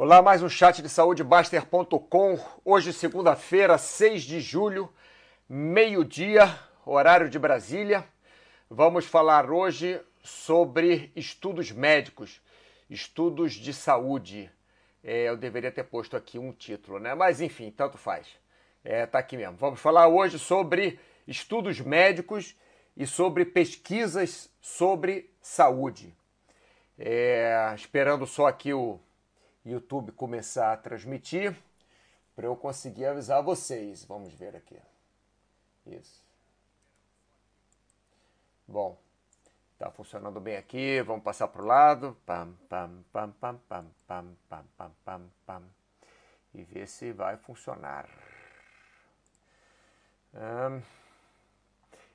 Olá, mais um chat de saúde Baster.com. Hoje, segunda-feira, 6 de julho, meio-dia, horário de Brasília. Vamos falar hoje sobre estudos médicos, estudos de saúde. É, eu deveria ter posto aqui um título, né? Mas enfim, tanto faz. É, tá aqui mesmo. Vamos falar hoje sobre estudos médicos e sobre pesquisas sobre saúde. É, esperando só aqui o YouTube começar a transmitir para eu conseguir avisar vocês. Vamos ver aqui. Isso. Bom, tá funcionando bem aqui. Vamos passar para o lado. Pam, pam, pam, pam, pam, pam, pam, pam, pam, pam. E ver se vai funcionar. Hum.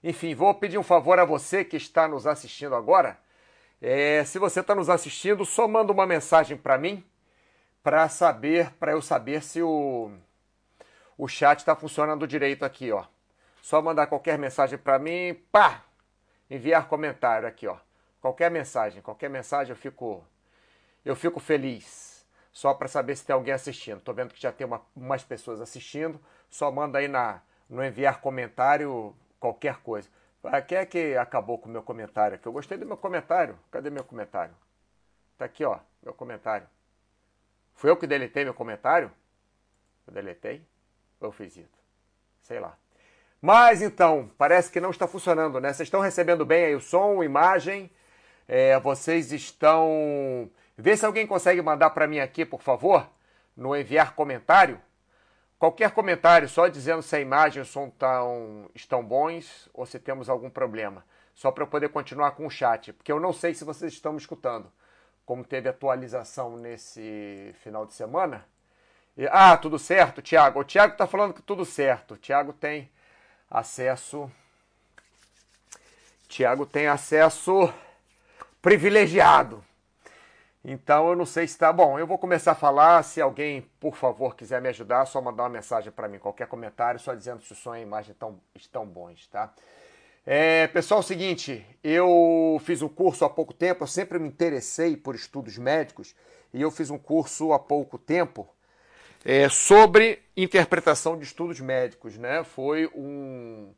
Enfim, vou pedir um favor a você que está nos assistindo agora. É, se você está nos assistindo, só manda uma mensagem para mim para saber, para eu saber se o, o chat está funcionando direito aqui, ó. Só mandar qualquer mensagem para mim, pá, enviar comentário aqui, ó. Qualquer mensagem, qualquer mensagem eu fico eu fico feliz. Só para saber se tem alguém assistindo. Tô vendo que já tem uma, umas pessoas assistindo. Só manda aí na no enviar comentário qualquer coisa. Ah, quem é que acabou com o meu comentário aqui? Eu gostei do meu comentário. Cadê meu comentário? Tá aqui, ó, meu comentário. Fui eu que deletei meu comentário? Eu deletei? Ou eu fiz isso? Sei lá. Mas então, parece que não está funcionando, né? Vocês estão recebendo bem aí o som, imagem. É, vocês estão. Vê se alguém consegue mandar para mim aqui, por favor, no enviar comentário. Qualquer comentário, só dizendo se a imagem e o som tão, estão bons ou se temos algum problema. Só para eu poder continuar com o chat, porque eu não sei se vocês estão me escutando como teve atualização nesse final de semana. E, ah, tudo certo, Tiago. O Tiago está falando que tudo certo. O Tiago tem acesso. Tiago tem acesso privilegiado. Então eu não sei se está bom. Eu vou começar a falar. Se alguém, por favor, quiser me ajudar, só mandar uma mensagem para mim, qualquer comentário, só dizendo se o som e a imagem estão, estão bons, tá? É, pessoal, é o seguinte, eu fiz um curso há pouco tempo, eu sempre me interessei por estudos médicos, e eu fiz um curso há pouco tempo é, sobre interpretação de estudos médicos. Né? Foi um,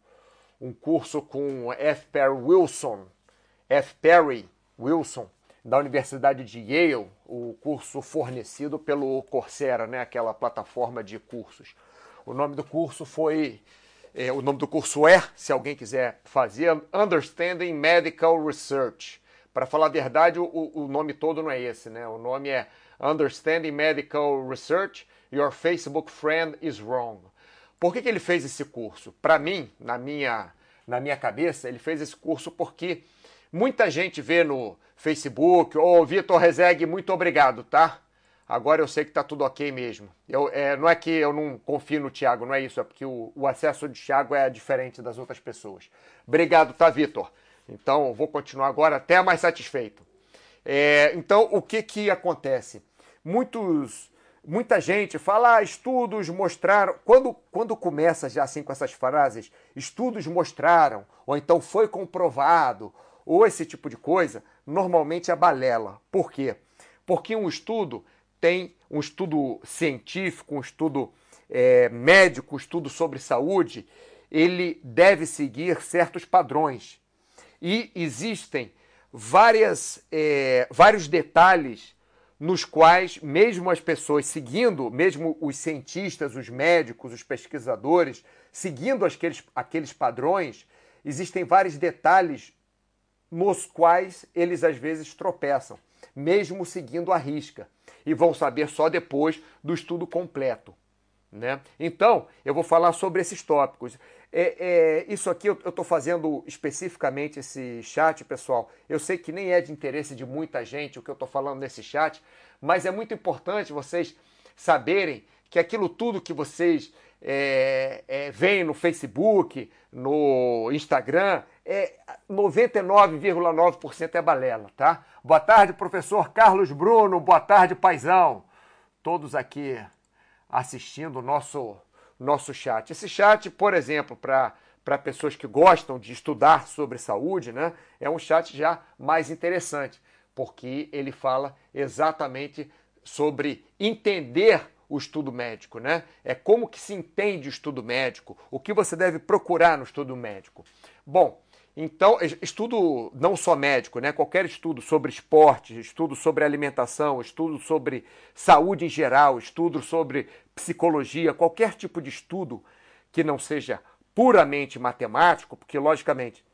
um curso com F. Perry Wilson, F. Perry Wilson, da Universidade de Yale, o curso fornecido pelo Coursera, né? aquela plataforma de cursos. O nome do curso foi é, o nome do curso é, se alguém quiser fazer, Understanding Medical Research. Para falar a verdade, o, o nome todo não é esse, né? O nome é Understanding Medical Research, Your Facebook Friend is Wrong. Por que, que ele fez esse curso? Para mim, na minha, na minha cabeça, ele fez esse curso porque muita gente vê no Facebook, ô oh, Vitor Rezeg, muito obrigado, tá? Agora eu sei que está tudo ok mesmo. Eu, é, não é que eu não confio no Thiago, não é isso, é porque o, o acesso de Thiago é diferente das outras pessoas. Obrigado, tá, Vitor? Então, vou continuar agora até mais satisfeito. É, então, o que, que acontece? Muitos, muita gente fala, ah, estudos mostraram. Quando, quando começa já assim com essas frases, estudos mostraram, ou então foi comprovado, ou esse tipo de coisa, normalmente é balela. Por quê? Porque um estudo tem um estudo científico, um estudo é, médico, um estudo sobre saúde, ele deve seguir certos padrões. E existem várias, é, vários detalhes nos quais, mesmo as pessoas seguindo, mesmo os cientistas, os médicos, os pesquisadores, seguindo aqueles, aqueles padrões, existem vários detalhes nos quais eles às vezes tropeçam, mesmo seguindo a risca e vão saber só depois do estudo completo. Né? Então, eu vou falar sobre esses tópicos. É, é isso aqui eu estou fazendo especificamente esse chat, pessoal. Eu sei que nem é de interesse de muita gente o que eu estou falando nesse chat, mas é muito importante vocês saberem que aquilo tudo que vocês é, é, veem no Facebook, no Instagram, é 99,9% é balela, tá? Boa tarde, professor Carlos Bruno. Boa tarde, paizão. Todos aqui assistindo o nosso, nosso chat. Esse chat, por exemplo, para pessoas que gostam de estudar sobre saúde, né, é um chat já mais interessante, porque ele fala exatamente sobre entender o estudo médico, né? É como que se entende o estudo médico, o que você deve procurar no estudo médico. Bom, então, estudo não só médico, né? Qualquer estudo sobre esporte, estudo sobre alimentação, estudo sobre saúde em geral, estudo sobre psicologia, qualquer tipo de estudo que não seja puramente matemático, porque logicamente,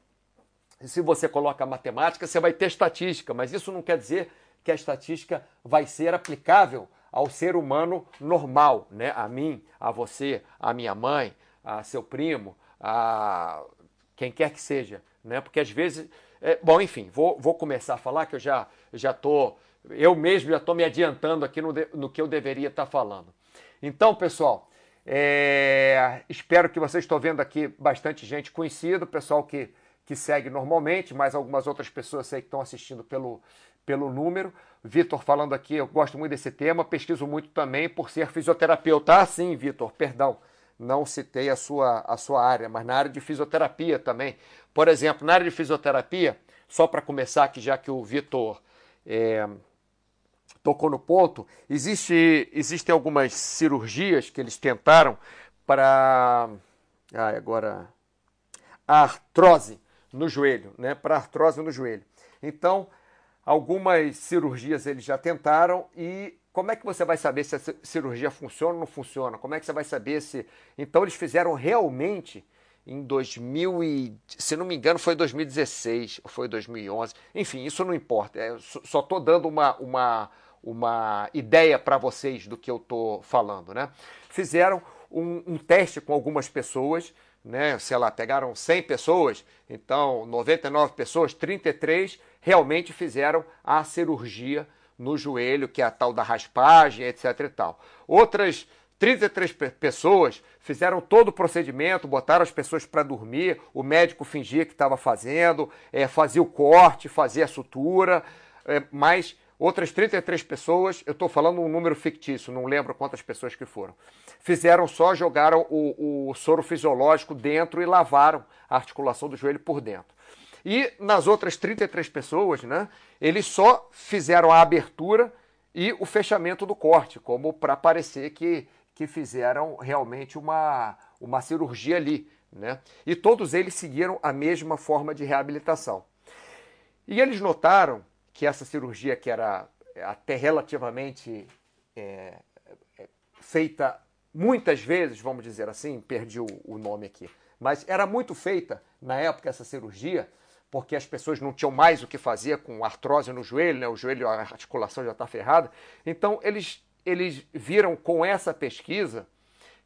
se você coloca matemática, você vai ter estatística, mas isso não quer dizer que a estatística vai ser aplicável ao ser humano normal, né? A mim, a você, a minha mãe, a seu primo, a quem quer que seja, né? Porque às vezes, é, bom, enfim, vou, vou começar a falar que eu já já tô, eu mesmo já estou me adiantando aqui no, no que eu deveria estar tá falando. Então, pessoal, é, espero que vocês estão vendo aqui bastante gente conhecida, pessoal que que segue normalmente, mas algumas outras pessoas sei que estão assistindo pelo, pelo número. Vitor falando aqui, eu gosto muito desse tema, pesquiso muito também por ser fisioterapeuta. Ah, sim, Vitor, perdão, não citei a sua, a sua área, mas na área de fisioterapia também. Por exemplo, na área de fisioterapia, só para começar aqui, já que o Vitor é, tocou no ponto, existe, existem algumas cirurgias que eles tentaram para. Ah, agora. A artrose no joelho, né? Para artrose no joelho. Então, Algumas cirurgias eles já tentaram e como é que você vai saber se a cirurgia funciona ou não funciona? Como é que você vai saber se. Então eles fizeram realmente em 2000 e, se não me engano, foi 2016 ou foi 2011. Enfim, isso não importa. É, só estou dando uma, uma, uma ideia para vocês do que eu estou falando, né? Fizeram um, um teste com algumas pessoas né, sei lá, pegaram 100 pessoas, então 99 pessoas, 33 realmente fizeram a cirurgia no joelho, que é a tal da raspagem, etc e tal. Outras 33 pessoas fizeram todo o procedimento, botaram as pessoas para dormir, o médico fingia que estava fazendo, é, fazia o corte, fazia a sutura, é, mas Outras 33 pessoas, eu estou falando um número fictício, não lembro quantas pessoas que foram, fizeram só, jogaram o, o soro fisiológico dentro e lavaram a articulação do joelho por dentro. E nas outras 33 pessoas, né, eles só fizeram a abertura e o fechamento do corte, como para parecer que, que fizeram realmente uma, uma cirurgia ali. Né? E todos eles seguiram a mesma forma de reabilitação. E eles notaram que essa cirurgia, que era até relativamente é, é, feita muitas vezes, vamos dizer assim, perdi o, o nome aqui, mas era muito feita na época essa cirurgia, porque as pessoas não tinham mais o que fazer com artrose no joelho, né? o joelho, a articulação já está ferrada. Então, eles, eles viram com essa pesquisa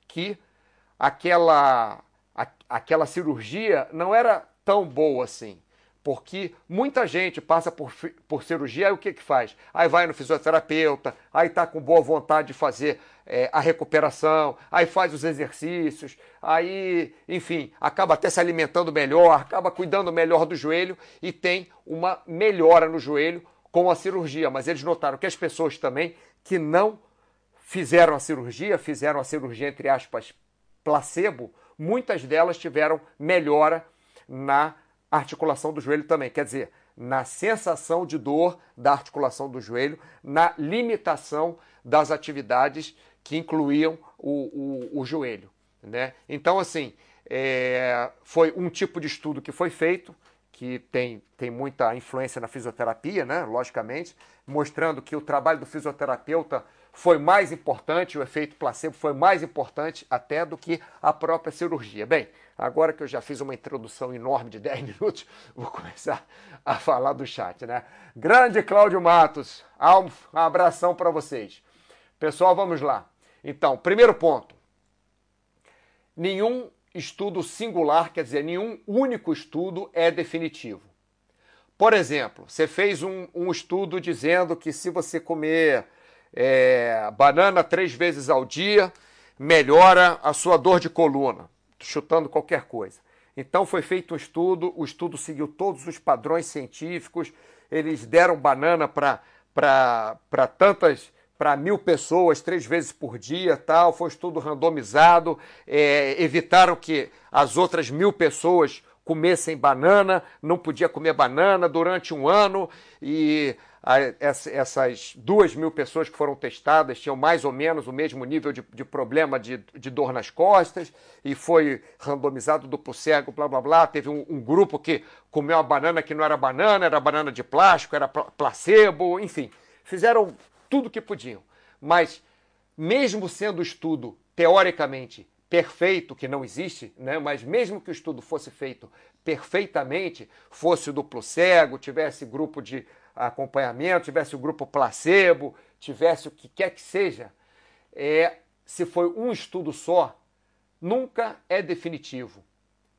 que aquela, a, aquela cirurgia não era tão boa assim. Porque muita gente passa por, por cirurgia, aí o que, que faz? Aí vai no fisioterapeuta, aí está com boa vontade de fazer é, a recuperação, aí faz os exercícios, aí, enfim, acaba até se alimentando melhor, acaba cuidando melhor do joelho e tem uma melhora no joelho com a cirurgia. Mas eles notaram que as pessoas também que não fizeram a cirurgia, fizeram a cirurgia, entre aspas, placebo, muitas delas tiveram melhora na articulação do joelho também. Quer dizer, na sensação de dor da articulação do joelho, na limitação das atividades que incluíam o, o, o joelho. Né? Então, assim, é, foi um tipo de estudo que foi feito, que tem, tem muita influência na fisioterapia, né? logicamente, mostrando que o trabalho do fisioterapeuta foi mais importante, o efeito placebo foi mais importante até do que a própria cirurgia. Bem, agora que eu já fiz uma introdução enorme de 10 minutos, vou começar a falar do chat, né? Grande Cláudio Matos, um abração para vocês. Pessoal, vamos lá. Então, primeiro ponto. Nenhum estudo singular, quer dizer, nenhum único estudo é definitivo. Por exemplo, você fez um, um estudo dizendo que se você comer é, banana três vezes ao dia melhora a sua dor de coluna, chutando qualquer coisa. Então foi feito um estudo, o estudo seguiu todos os padrões científicos, eles deram banana para tantas para mil pessoas três vezes por dia, tal. Foi um estudo randomizado, é, evitaram que as outras mil pessoas comessem banana, não podia comer banana durante um ano e essas duas mil pessoas que foram testadas tinham mais ou menos o mesmo nível de, de problema de, de, dor nas costas e foi randomizado duplo cego, blá blá blá. Teve um, um, grupo que comeu uma banana que não era banana, era banana de plástico, era placebo, enfim. Fizeram tudo o que podiam. Mas, mesmo sendo o estudo teoricamente perfeito, que não existe, né? mas mesmo que o estudo fosse feito perfeitamente, fosse duplo cego, tivesse grupo de acompanhamento, tivesse o grupo placebo, tivesse o que quer que seja, é, se foi um estudo só, nunca é definitivo.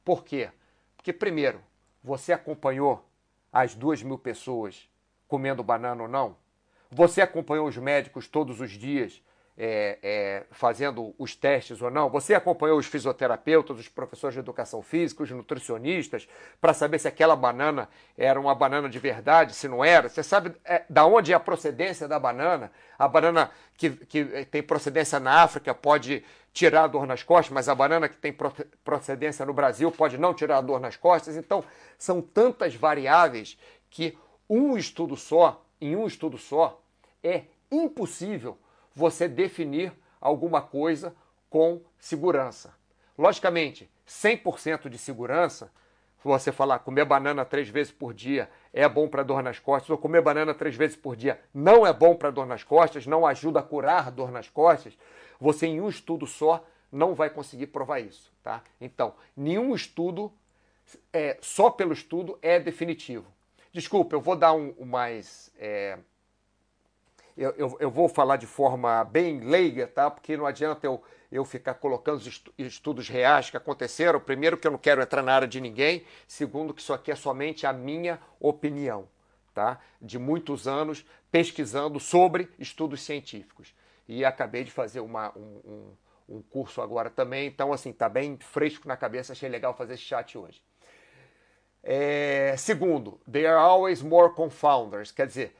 Por quê? Porque, primeiro, você acompanhou as duas mil pessoas comendo banana ou não? Você acompanhou os médicos todos os dias é, é, fazendo os testes ou não? Você acompanhou os fisioterapeutas, os professores de educação física, os nutricionistas, para saber se aquela banana era uma banana de verdade, se não era? Você sabe é, da onde é a procedência da banana? A banana que, que tem procedência na África pode tirar a dor nas costas, mas a banana que tem procedência no Brasil pode não tirar a dor nas costas. Então, são tantas variáveis que um estudo só, em um estudo só, é impossível você definir alguma coisa com segurança. Logicamente, 100% de segurança, você falar comer banana três vezes por dia é bom para dor nas costas, ou comer banana três vezes por dia não é bom para dor nas costas, não ajuda a curar dor nas costas, você em um estudo só não vai conseguir provar isso, tá? Então, nenhum estudo, é, só pelo estudo, é definitivo. Desculpa, eu vou dar um, um mais é, eu, eu, eu, vou falar de forma bem leiga, tá? Porque não adianta eu, eu ficar colocando os estudos reais que aconteceram. Primeiro, que eu não quero entrar na área de ninguém. Segundo, que isso aqui é somente a minha opinião, tá? De muitos anos pesquisando sobre estudos científicos. E acabei de fazer uma, um, um, um curso agora também. Então, assim, tá bem fresco na cabeça. Achei legal fazer esse chat hoje. É, segundo, there are always more confounders. Quer dizer,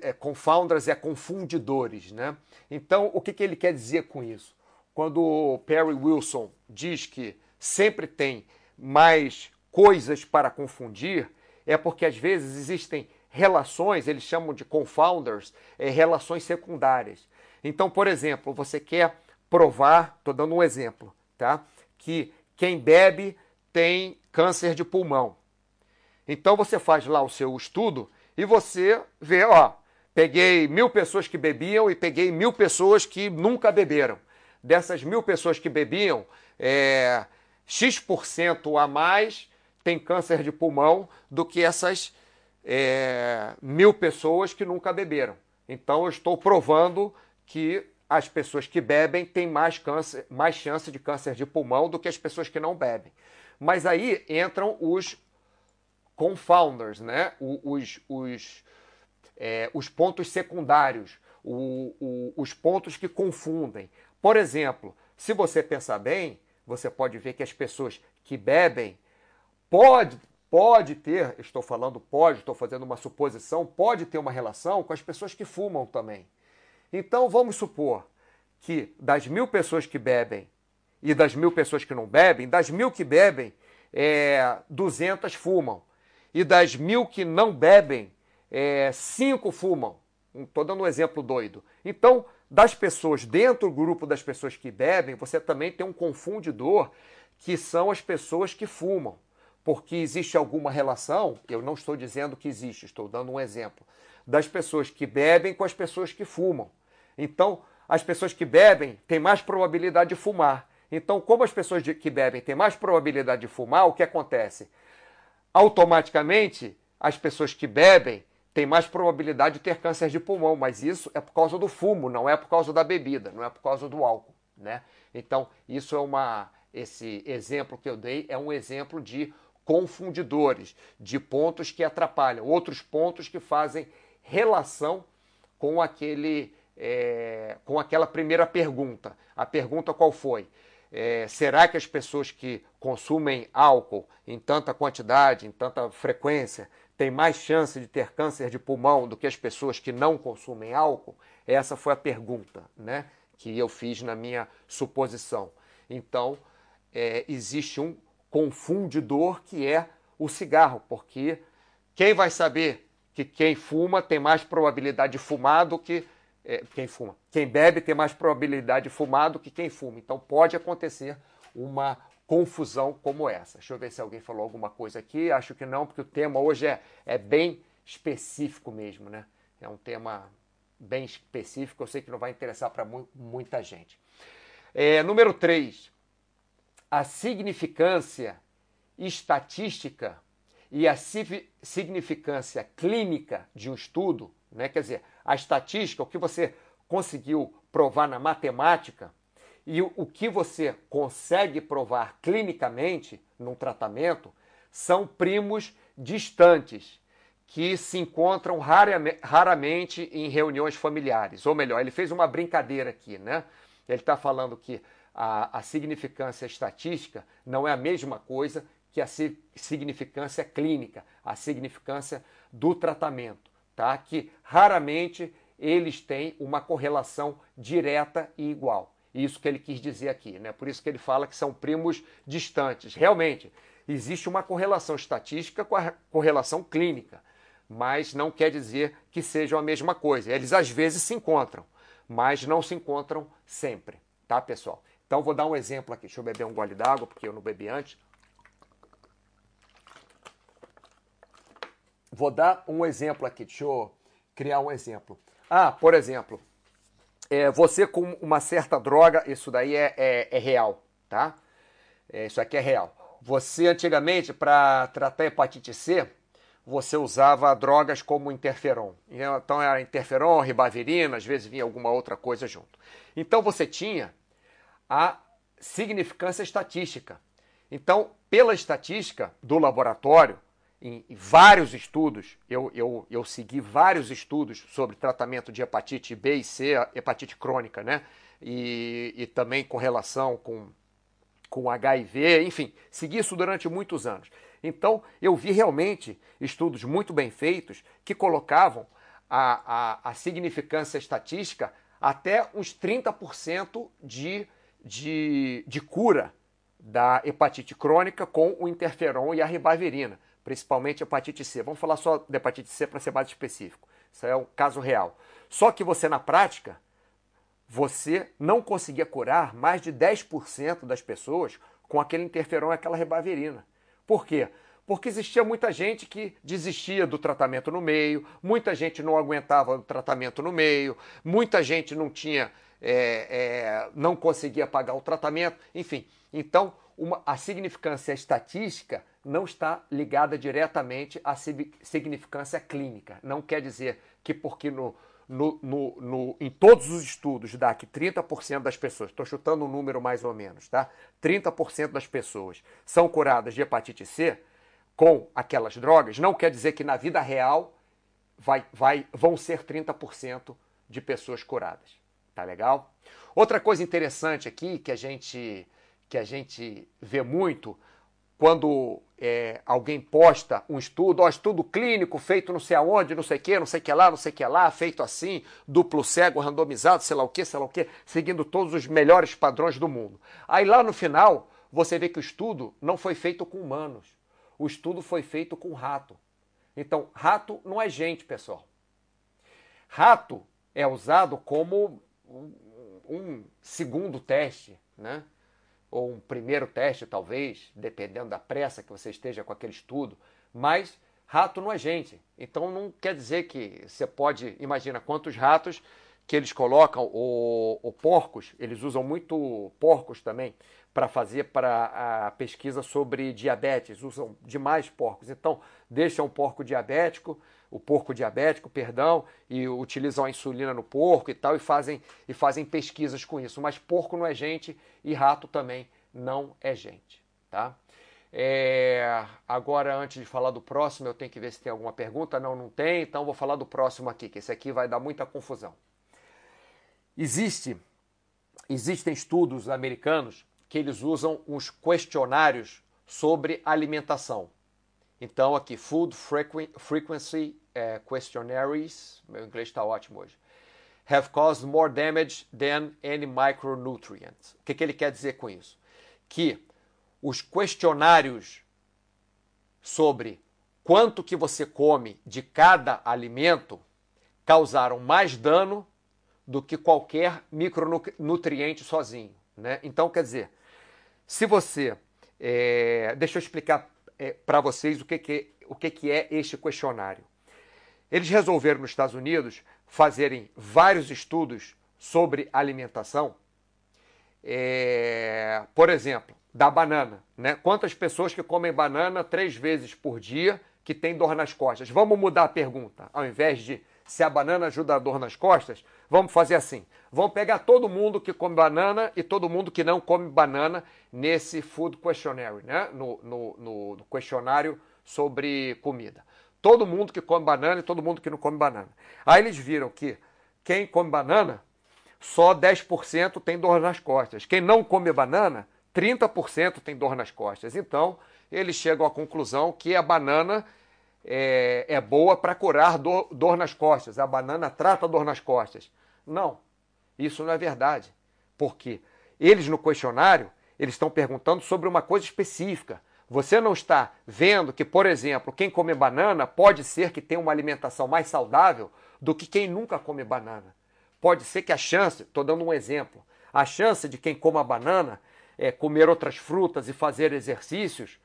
é, confounders é confundidores, né? Então, o que, que ele quer dizer com isso? Quando o Perry Wilson diz que sempre tem mais coisas para confundir, é porque às vezes existem relações, eles chamam de confounders, é, relações secundárias. Então, por exemplo, você quer provar, estou dando um exemplo, tá? Que quem bebe tem câncer de pulmão. Então você faz lá o seu estudo e você vê, ó, peguei mil pessoas que bebiam e peguei mil pessoas que nunca beberam. Dessas mil pessoas que bebiam, é, X% a mais tem câncer de pulmão do que essas é, mil pessoas que nunca beberam. Então eu estou provando que as pessoas que bebem têm mais, câncer, mais chance de câncer de pulmão do que as pessoas que não bebem. Mas aí entram os confounders, né? os, os, é, os pontos secundários, o, o, os pontos que confundem. Por exemplo, se você pensar bem, você pode ver que as pessoas que bebem pode, pode ter, estou falando pode, estou fazendo uma suposição, pode ter uma relação com as pessoas que fumam também. Então vamos supor que das mil pessoas que bebem e das mil pessoas que não bebem, das mil que bebem, é, 200 fumam e das mil que não bebem, é, cinco fumam. Estou dando um exemplo doido. Então, das pessoas, dentro do grupo das pessoas que bebem, você também tem um confundidor, que são as pessoas que fumam. Porque existe alguma relação, eu não estou dizendo que existe, estou dando um exemplo, das pessoas que bebem com as pessoas que fumam. Então, as pessoas que bebem têm mais probabilidade de fumar. Então, como as pessoas que bebem têm mais probabilidade de fumar, o que acontece? Automaticamente as pessoas que bebem têm mais probabilidade de ter câncer de pulmão, mas isso é por causa do fumo, não é por causa da bebida, não é por causa do álcool, né? Então, isso é uma esse exemplo que eu dei é um exemplo de confundidores, de pontos que atrapalham, outros pontos que fazem relação com aquele é, com aquela primeira pergunta. A pergunta qual foi? É, será que as pessoas que consumem álcool em tanta quantidade, em tanta frequência, têm mais chance de ter câncer de pulmão do que as pessoas que não consumem álcool? Essa foi a pergunta né, que eu fiz na minha suposição. Então, é, existe um confundidor que é o cigarro, porque quem vai saber que quem fuma tem mais probabilidade de fumar do que é, quem fuma. Quem bebe tem mais probabilidade de fumar do que quem fuma. Então pode acontecer uma confusão como essa. Deixa eu ver se alguém falou alguma coisa aqui. Acho que não, porque o tema hoje é, é bem específico mesmo, né? É um tema bem específico, eu sei que não vai interessar para mu muita gente. É, número 3, a significância estatística e a significância clínica de um estudo, né? quer dizer, a estatística, o que você conseguiu provar na matemática e o, que você consegue provar clinicamente num tratamento, são primos distantes que se encontram raramente em reuniões familiares. Ou melhor, ele fez uma brincadeira aqui, né? Ele está falando que a, a, significância estatística não é a mesma coisa que a significância clínica, a significância do tratamento, tá? Que raramente eles têm uma correlação direta e igual. Isso que ele quis dizer aqui, né? Por isso que ele fala que são primos distantes. Realmente, existe uma correlação estatística com a correlação clínica mas não quer dizer que sejam a mesma coisa. Eles às vezes se encontram, mas não se encontram sempre, tá, pessoal? Então vou dar um exemplo aqui. Deixa eu beber um gole d'água, porque eu não bebi antes. Vou dar um exemplo aqui. Deixa eu criar um exemplo. Ah, por exemplo, é, você com uma certa droga, isso daí é, é, é real, tá? É, isso aqui é real. Você antigamente, para tratar hepatite C, você usava drogas como interferon. Então era interferon, ribavirina, às vezes vinha alguma outra coisa junto. Então você tinha a significância estatística. Então, pela estatística do laboratório, em vários estudos, eu, eu, eu segui vários estudos sobre tratamento de hepatite B e C, hepatite crônica, né? E, e também com relação com, com HIV, enfim, segui isso durante muitos anos. Então, eu vi realmente estudos muito bem feitos que colocavam a, a, a significância estatística até uns 30% de, de, de cura da hepatite crônica com o interferon e a ribavirina, principalmente hepatite C. Vamos falar só da hepatite C para ser mais específico. Isso é um caso real. Só que você, na prática, você não conseguia curar mais de 10% das pessoas com aquele interferon e aquela ribavirina. Por quê? Porque existia muita gente que desistia do tratamento no meio, muita gente não aguentava o tratamento no meio, muita gente não tinha, é, é, não conseguia pagar o tratamento, enfim. Então, uma, a significância estatística não está ligada diretamente à significância clínica. Não quer dizer que porque no, no, no, no, em todos os estudos dá que 30% das pessoas, estou chutando um número mais ou menos, tá? 30% das pessoas são curadas de hepatite C com aquelas drogas, não quer dizer que na vida real vai, vai, vão ser 30% de pessoas curadas. Tá legal? Outra coisa interessante aqui que a gente, que a gente vê muito quando é, alguém posta um estudo, ó, estudo clínico feito não sei aonde, não sei o que, não sei o que lá, não sei o que lá, feito assim, duplo cego, randomizado, sei lá o que, sei lá o que, seguindo todos os melhores padrões do mundo. Aí lá no final, você vê que o estudo não foi feito com humanos. O estudo foi feito com rato. Então, rato não é gente, pessoal. Rato é usado como um, um segundo teste, né? Ou um primeiro teste, talvez, dependendo da pressa que você esteja com aquele estudo, mas rato não é gente. Então não quer dizer que você pode, imagina quantos ratos que eles colocam, ou, ou porcos, eles usam muito porcos também para fazer para a pesquisa sobre diabetes, usam demais porcos. Então, deixam o porco diabético, o porco diabético, perdão, e utilizam a insulina no porco e tal, e fazem, e fazem pesquisas com isso. Mas porco não é gente e rato também não é gente, tá? É, agora, antes de falar do próximo, eu tenho que ver se tem alguma pergunta. Não, não tem, então vou falar do próximo aqui, que esse aqui vai dar muita confusão. Existe, existem estudos americanos que eles usam uns questionários sobre alimentação. Então, aqui, Food Frequency é, Questionnaires, meu inglês está ótimo hoje, have caused more damage than any micronutrient. O que, que ele quer dizer com isso? Que os questionários sobre quanto que você come de cada alimento causaram mais dano do que qualquer micronutriente sozinho. Né? Então, quer dizer, se você. É, deixa eu explicar é, para vocês o, que, que, o que, que é este questionário. Eles resolveram nos Estados Unidos fazerem vários estudos sobre alimentação. É, por exemplo, da banana. Né? Quantas pessoas que comem banana três vezes por dia que tem dor nas costas? Vamos mudar a pergunta. Ao invés de se a banana ajuda a dor nas costas, vamos fazer assim. Vamos pegar todo mundo que come banana e todo mundo que não come banana nesse food questionnaire, né? no, no, no, no questionário sobre comida. Todo mundo que come banana e todo mundo que não come banana. Aí eles viram que quem come banana, só 10% tem dor nas costas. Quem não come banana, 30% tem dor nas costas. Então, eles chegam à conclusão que a banana é, é boa para curar dor, dor nas costas. A banana trata dor nas costas. Não, isso não é verdade. Porque eles no questionário, eles estão perguntando sobre uma coisa específica. Você não está vendo que, por exemplo, quem come banana pode ser que tenha uma alimentação mais saudável do que quem nunca come banana. Pode ser que a chance, estou dando um exemplo, a chance de quem coma banana é, comer outras frutas e fazer exercícios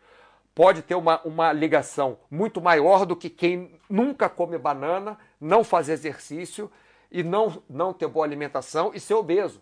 pode ter uma, uma ligação muito maior do que quem nunca come banana, não fazer exercício e não, não ter boa alimentação e ser obeso.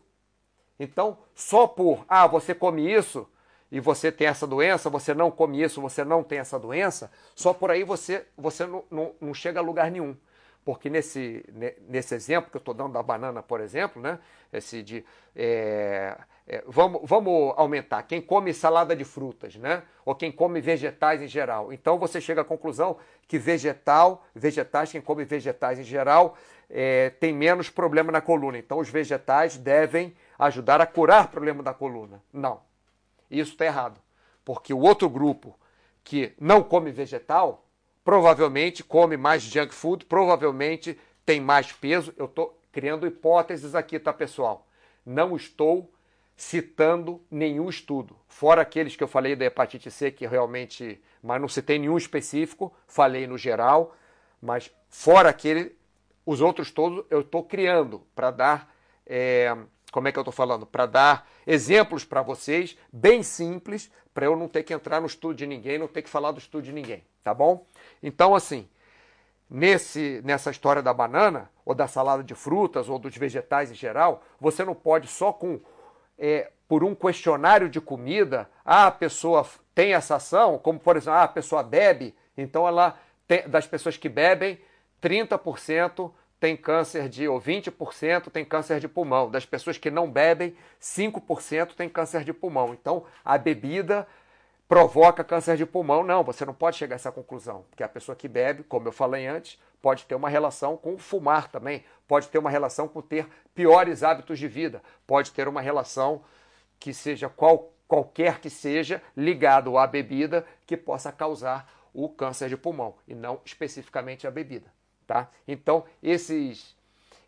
Então, só por, ah, você come isso, e você tem essa doença, você não come isso, você não tem essa doença, só por aí você, você não, não, não chega a lugar nenhum. Porque nesse, nesse exemplo que eu estou dando da banana, por exemplo, né? Esse de. É, é, vamos, vamos aumentar. Quem come salada de frutas, né? Ou quem come vegetais em geral. Então você chega à conclusão que vegetal, vegetais, quem come vegetais em geral, é, tem menos problema na coluna. Então os vegetais devem ajudar a curar problema da coluna. Não. Isso está errado. Porque o outro grupo que não come vegetal, provavelmente come mais junk food, provavelmente tem mais peso. Eu estou criando hipóteses aqui, tá, pessoal? Não estou citando nenhum estudo, fora aqueles que eu falei da hepatite C, que realmente, mas não citei nenhum específico, falei no geral, mas fora aquele, os outros todos eu estou criando para dar é, como é que eu estou falando? Para dar exemplos para vocês, bem simples, para eu não ter que entrar no estudo de ninguém, não ter que falar do estudo de ninguém, tá bom? Então, assim, nesse, nessa história da banana, ou da salada de frutas, ou dos vegetais em geral, você não pode só com é, por um questionário de comida, ah, a pessoa tem essa ação, como por exemplo, ah, a pessoa bebe, então ela tem, das pessoas que bebem, 30% tem câncer de, ou 20% tem câncer de pulmão. Das pessoas que não bebem, 5% tem câncer de pulmão. Então, a bebida provoca câncer de pulmão. Não, você não pode chegar a essa conclusão. Porque a pessoa que bebe, como eu falei antes, pode ter uma relação com fumar também, pode ter uma relação com ter piores hábitos de vida, pode ter uma relação que seja qual, qualquer que seja ligado à bebida que possa causar o câncer de pulmão e não especificamente a bebida. Tá? Então, esses,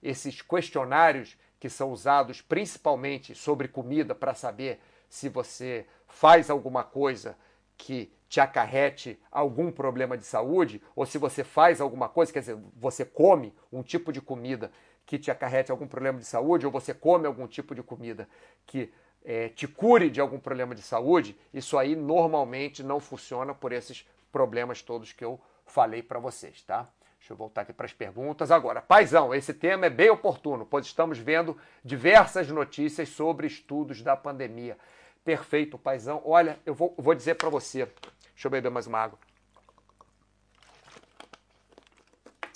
esses questionários que são usados principalmente sobre comida para saber se você faz alguma coisa que te acarrete algum problema de saúde, ou se você faz alguma coisa, quer dizer, você come um tipo de comida que te acarrete algum problema de saúde, ou você come algum tipo de comida que é, te cure de algum problema de saúde, isso aí normalmente não funciona por esses problemas todos que eu falei para vocês, tá? Deixa eu voltar aqui para as perguntas. Agora, paizão, esse tema é bem oportuno, pois estamos vendo diversas notícias sobre estudos da pandemia. Perfeito, paizão. Olha, eu vou, vou dizer para você. Deixa eu beber mais uma água.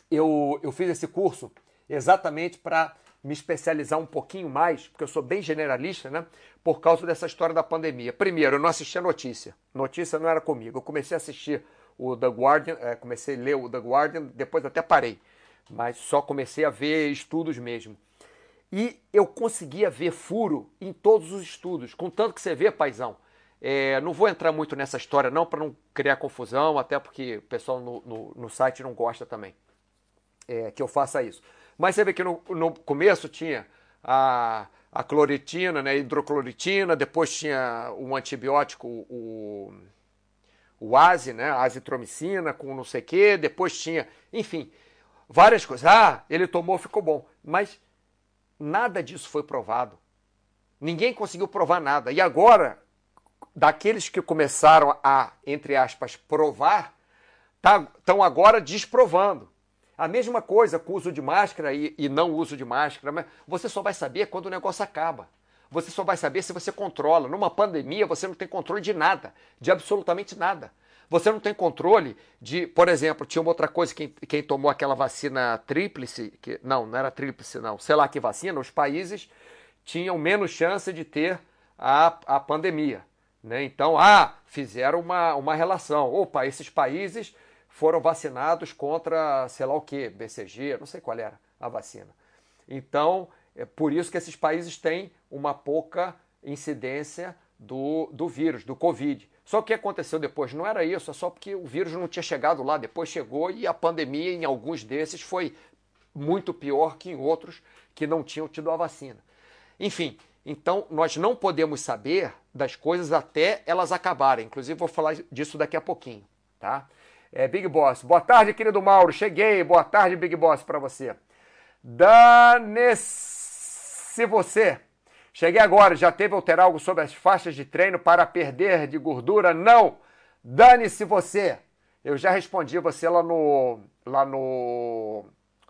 Eu, eu fiz esse curso exatamente para me especializar um pouquinho mais, porque eu sou bem generalista, né? Por causa dessa história da pandemia. Primeiro, eu não assistia notícia. Notícia não era comigo. Eu comecei a assistir o The Guardian, é, comecei a ler o The Guardian, depois até parei, mas só comecei a ver estudos mesmo. E eu conseguia ver furo em todos os estudos, contanto que você vê, paizão. É, não vou entrar muito nessa história não, para não criar confusão, até porque o pessoal no, no, no site não gosta também é, que eu faça isso. Mas você vê que no, no começo tinha a, a cloritina, né, hidrocloritina, depois tinha um antibiótico, o, o ASE, né, azitromicina com não sei o quê, depois tinha, enfim, várias coisas. Ah, ele tomou, ficou bom. Mas nada disso foi provado. Ninguém conseguiu provar nada. E agora, daqueles que começaram a, entre aspas, provar, estão tá, agora desprovando. A mesma coisa com o uso de máscara e, e não uso de máscara, mas você só vai saber quando o negócio acaba. Você só vai saber se você controla. Numa pandemia, você não tem controle de nada, de absolutamente nada. Você não tem controle de, por exemplo, tinha uma outra coisa, quem, quem tomou aquela vacina tríplice, que, não, não era tríplice, não, sei lá que vacina, os países tinham menos chance de ter a, a pandemia. Né? Então, ah, fizeram uma, uma relação. Opa, esses países foram vacinados contra, sei lá o que, BCG, não sei qual era a vacina. Então, é por isso que esses países têm uma pouca incidência do, do vírus, do Covid. Só que o que aconteceu depois não era isso, é só porque o vírus não tinha chegado lá, depois chegou e a pandemia em alguns desses foi muito pior que em outros que não tinham tido a vacina. Enfim, então nós não podemos saber das coisas até elas acabarem. Inclusive vou falar disso daqui a pouquinho, tá? é, Big Boss. Boa tarde, querido Mauro. Cheguei. Boa tarde, Big Boss, para você. Dane-se você. Cheguei agora. Já teve alterar algo sobre as faixas de treino para perder de gordura? Não. Dane-se você. Eu já respondi você lá no. lá no.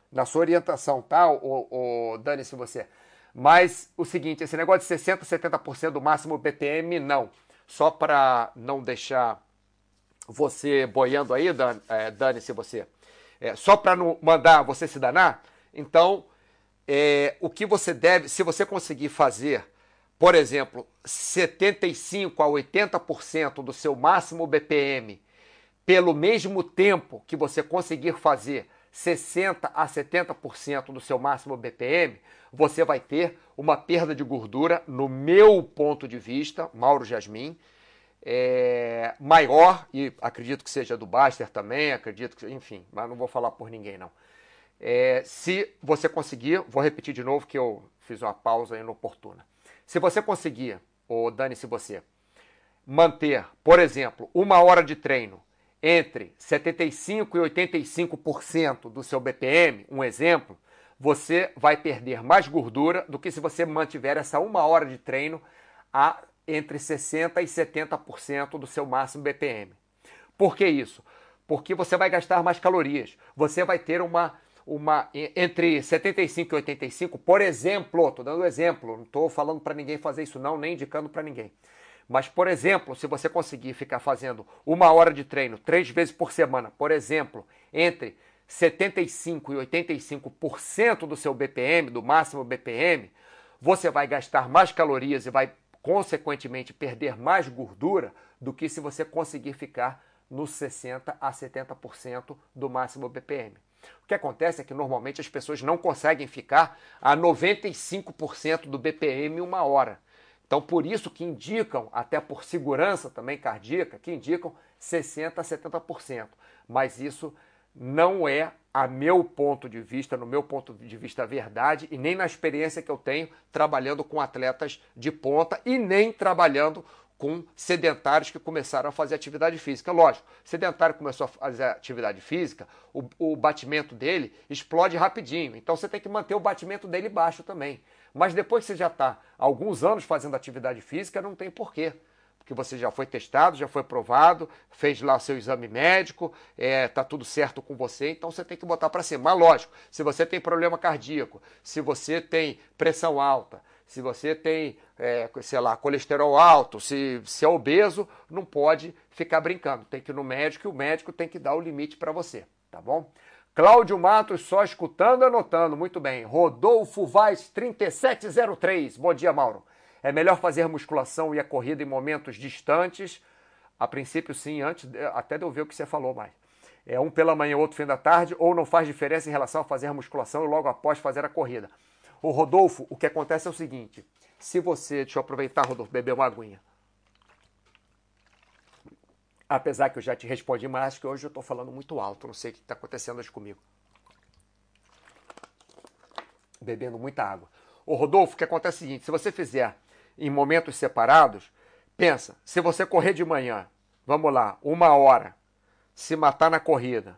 na sua orientação, tá? O, o dane-se você. Mas o seguinte, esse negócio de 60, 70% do máximo BPM, não. Só para não deixar você boiando aí, é, dane-se você, é, só para não mandar você se danar, então é, o que você deve, se você conseguir fazer, por exemplo, 75 a 80% do seu máximo BPM, pelo mesmo tempo que você conseguir fazer 60 a 70% do seu máximo BPM, você vai ter uma perda de gordura, no meu ponto de vista, Mauro Jasmin, é, maior, e acredito que seja do Baster também, acredito que, enfim, mas não vou falar por ninguém não. É, se você conseguir, vou repetir de novo que eu fiz uma pausa inoportuna. Se você conseguir, ou dane-se você, manter, por exemplo, uma hora de treino entre 75% e 85% do seu BPM, um exemplo, você vai perder mais gordura do que se você mantiver essa uma hora de treino a entre 60% e 70% do seu máximo BPM. Por que isso? Porque você vai gastar mais calorias. Você vai ter uma, uma entre 75 e 85, por exemplo, estou dando exemplo, não estou falando para ninguém fazer isso não, nem indicando para ninguém. Mas, por exemplo, se você conseguir ficar fazendo uma hora de treino três vezes por semana, por exemplo, entre 75 e 85% do seu BPM, do máximo BPM, você vai gastar mais calorias e vai consequentemente perder mais gordura do que se você conseguir ficar nos 60 a 70% do máximo BPM. O que acontece é que normalmente as pessoas não conseguem ficar a 95% do BPM em uma hora. Então, por isso que indicam, até por segurança também cardíaca, que indicam 60 a 70%. Mas isso não é, a meu ponto de vista, no meu ponto de vista, verdade, e nem na experiência que eu tenho trabalhando com atletas de ponta e nem trabalhando com sedentários que começaram a fazer atividade física. Lógico, sedentário começou a fazer atividade física, o, o batimento dele explode rapidinho. Então você tem que manter o batimento dele baixo também. Mas depois que você já está alguns anos fazendo atividade física, não tem porquê que você já foi testado, já foi provado, fez lá seu exame médico, é, tá tudo certo com você, então você tem que botar para cima. Mas lógico, se você tem problema cardíaco, se você tem pressão alta, se você tem, é, sei lá, colesterol alto, se, se é obeso, não pode ficar brincando. Tem que ir no médico e o médico tem que dar o limite para você, tá bom? Cláudio Matos só escutando e anotando. Muito bem. Rodolfo Vaz 3703. Bom dia, Mauro. É melhor fazer musculação e a corrida em momentos distantes? A princípio, sim, antes até de eu ver o que você falou mais. É um pela manhã, outro fim da tarde, ou não faz diferença em relação a fazer musculação e logo após fazer a corrida. O Rodolfo, o que acontece é o seguinte: se você, deixa eu aproveitar, Rodolfo, beber uma aguinha. Apesar que eu já te respondi, mas acho que hoje eu estou falando muito alto, não sei o que está acontecendo hoje comigo. Bebendo muita água. Ô Rodolfo, o que acontece é o seguinte: se você fizer em momentos separados, pensa, se você correr de manhã, vamos lá, uma hora, se matar na corrida.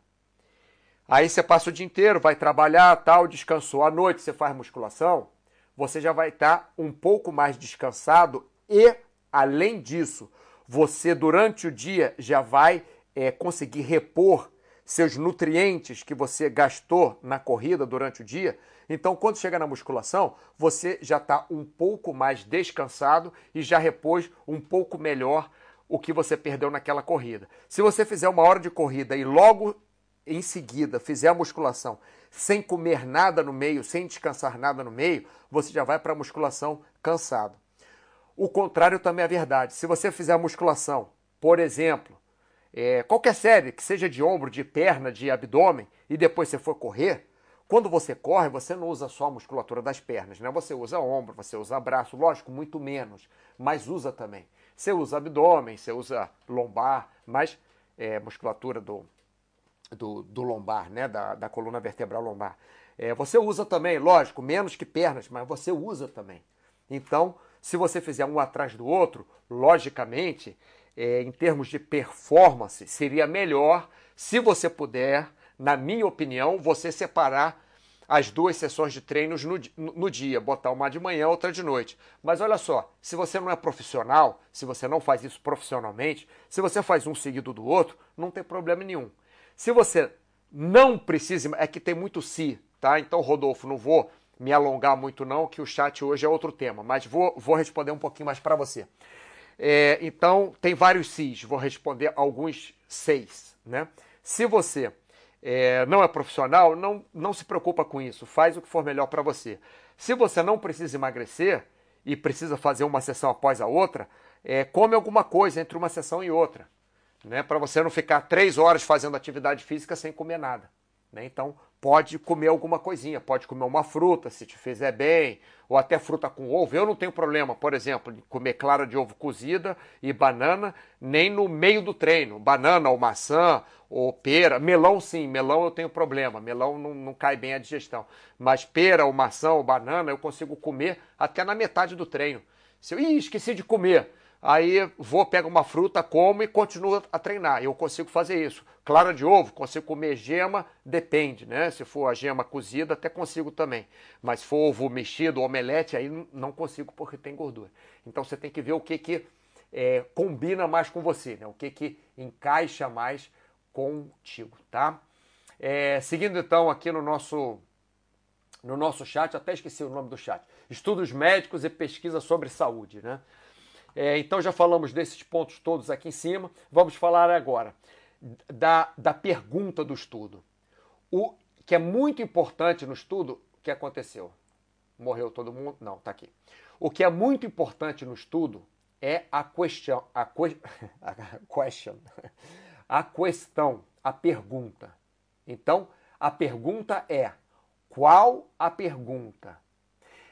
Aí você passa o dia inteiro, vai trabalhar, tal, descansou. À noite você faz musculação, você já vai estar tá um pouco mais descansado e, além disso, você durante o dia já vai é, conseguir repor seus nutrientes que você gastou na corrida durante o dia. Então, quando chega na musculação, você já está um pouco mais descansado e já repôs um pouco melhor o que você perdeu naquela corrida. Se você fizer uma hora de corrida e logo em seguida fizer a musculação sem comer nada no meio, sem descansar nada no meio, você já vai para a musculação cansado. O contrário também é verdade. Se você fizer a musculação, por exemplo, é, qualquer série, que seja de ombro, de perna, de abdômen, e depois você for correr, quando você corre, você não usa só a musculatura das pernas, né? Você usa ombro, você usa braço, lógico, muito menos, mas usa também. Você usa abdômen, você usa lombar, mas é, musculatura do, do, do, lombar, né? Da, da coluna vertebral lombar. É, você usa também, lógico, menos que pernas, mas você usa também. Então, se você fizer um atrás do outro, logicamente, é, em termos de performance, seria melhor se você puder, na minha opinião, você separar as duas sessões de treinos no, no, dia, botar uma de manhã, outra de noite. Mas olha só, se você não é profissional, se você não faz isso profissionalmente, se você faz um seguido do outro, não tem problema nenhum. Se você não precisa, é que tem muito si, tá? Então, Rodolfo, não vou me alongar muito não, que o chat hoje é outro tema, mas vou, vou responder um pouquinho mais para você. É, então, tem vários sis, vou responder alguns seis. Né? Se você é, não é profissional, não, não se preocupa com isso, faz o que for melhor para você. Se você não precisa emagrecer e precisa fazer uma sessão após a outra, é, come alguma coisa entre uma sessão e outra, né? para você não ficar três horas fazendo atividade física sem comer nada. Né? Então, pode comer alguma coisinha, pode comer uma fruta se te fizer bem, ou até fruta com ovo. Eu não tenho problema, por exemplo, de comer clara de ovo cozida e banana, nem no meio do treino. Banana ou maçã ou pera. Melão, sim, melão eu tenho problema. Melão não, não cai bem a digestão. Mas pera ou maçã ou banana eu consigo comer até na metade do treino. Se eu, Ih, esqueci de comer aí vou, pego uma fruta, como e continuo a treinar. Eu consigo fazer isso. Clara de ovo, consigo comer gema, depende, né? Se for a gema cozida, até consigo também. Mas se for ovo mexido, omelete, aí não consigo porque tem gordura. Então você tem que ver o que, que é, combina mais com você, né? O que, que encaixa mais contigo, tá? É, seguindo então aqui no nosso no nosso chat, até esqueci o nome do chat. Estudos médicos e pesquisa sobre saúde, né? É, então já falamos desses pontos todos aqui em cima. Vamos falar agora da, da pergunta do estudo. O que é muito importante no estudo, o que aconteceu? Morreu todo mundo? Não, está aqui. O que é muito importante no estudo é a question, a, que, a question, a questão, a pergunta. Então, a pergunta é: qual a pergunta?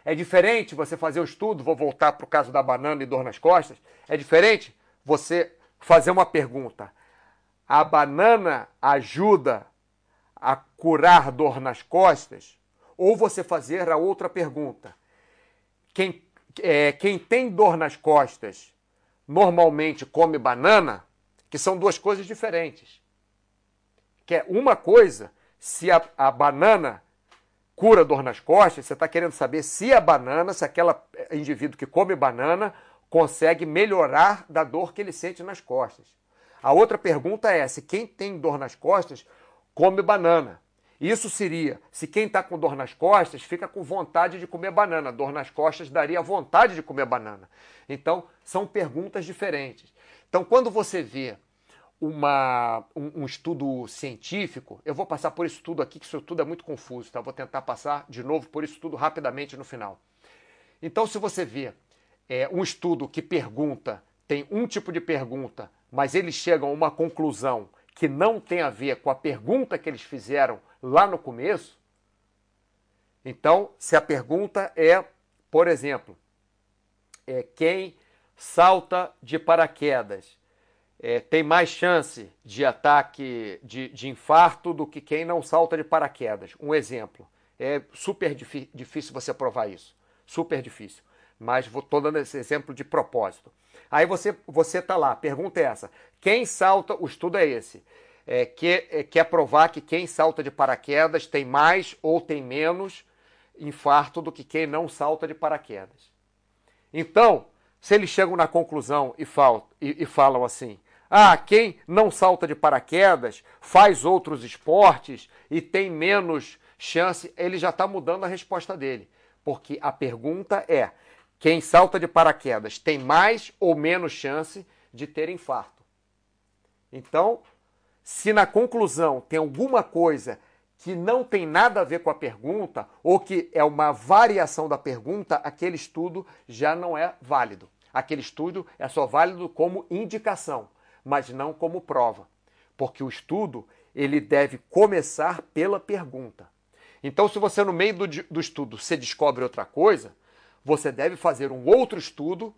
É diferente você fazer o estudo, vou voltar para o caso da banana e dor nas costas. É diferente você fazer uma pergunta. A banana ajuda a curar dor nas costas? Ou você fazer a outra pergunta. Quem, é, quem tem dor nas costas normalmente come banana? Que são duas coisas diferentes. Que é uma coisa, se a, a banana cura dor nas costas, você está querendo saber se a banana, se aquele indivíduo que come banana consegue melhorar da dor que ele sente nas costas. A outra pergunta é se quem tem dor nas costas come banana. Isso seria se quem está com dor nas costas fica com vontade de comer banana. Dor nas costas daria vontade de comer banana. Então, são perguntas diferentes. Então, quando você vê uma, um, um, estudo científico, eu vou passar por isso tudo aqui, que isso tudo é muito confuso, tá? Vou tentar passar de novo por isso tudo rapidamente no final. Então, se você vê é, um estudo que pergunta, tem um tipo de pergunta, mas eles chegam a uma conclusão que não tem a ver com a pergunta que eles fizeram lá no começo, então, se a pergunta é, por exemplo, é quem salta de paraquedas é, tem mais chance de ataque de, de, infarto do que quem não salta de paraquedas. Um exemplo. É super difícil você provar isso. super difícil. Mas vou dando esse exemplo de propósito. Aí você você tá lá, pergunta é essa: quem salta? O estudo é esse. É, que, é, quer provar que quem salta de paraquedas tem mais ou tem menos infarto do que quem não salta de paraquedas. Então, se eles chegam na conclusão e, fal, e, e falam assim: ah, quem não salta de paraquedas faz outros esportes e tem menos chance, ele já está mudando a resposta dele. Porque a pergunta é: quem salta de paraquedas tem mais ou menos chance de ter infarto? Então, se na conclusão tem alguma coisa que não tem nada a ver com a pergunta ou que é uma variação da pergunta, aquele estudo já não é válido. Aquele estudo é só válido como indicação, mas não como prova, porque o estudo ele deve começar pela pergunta. Então, se você no meio do, do estudo você descobre outra coisa, você deve fazer um outro estudo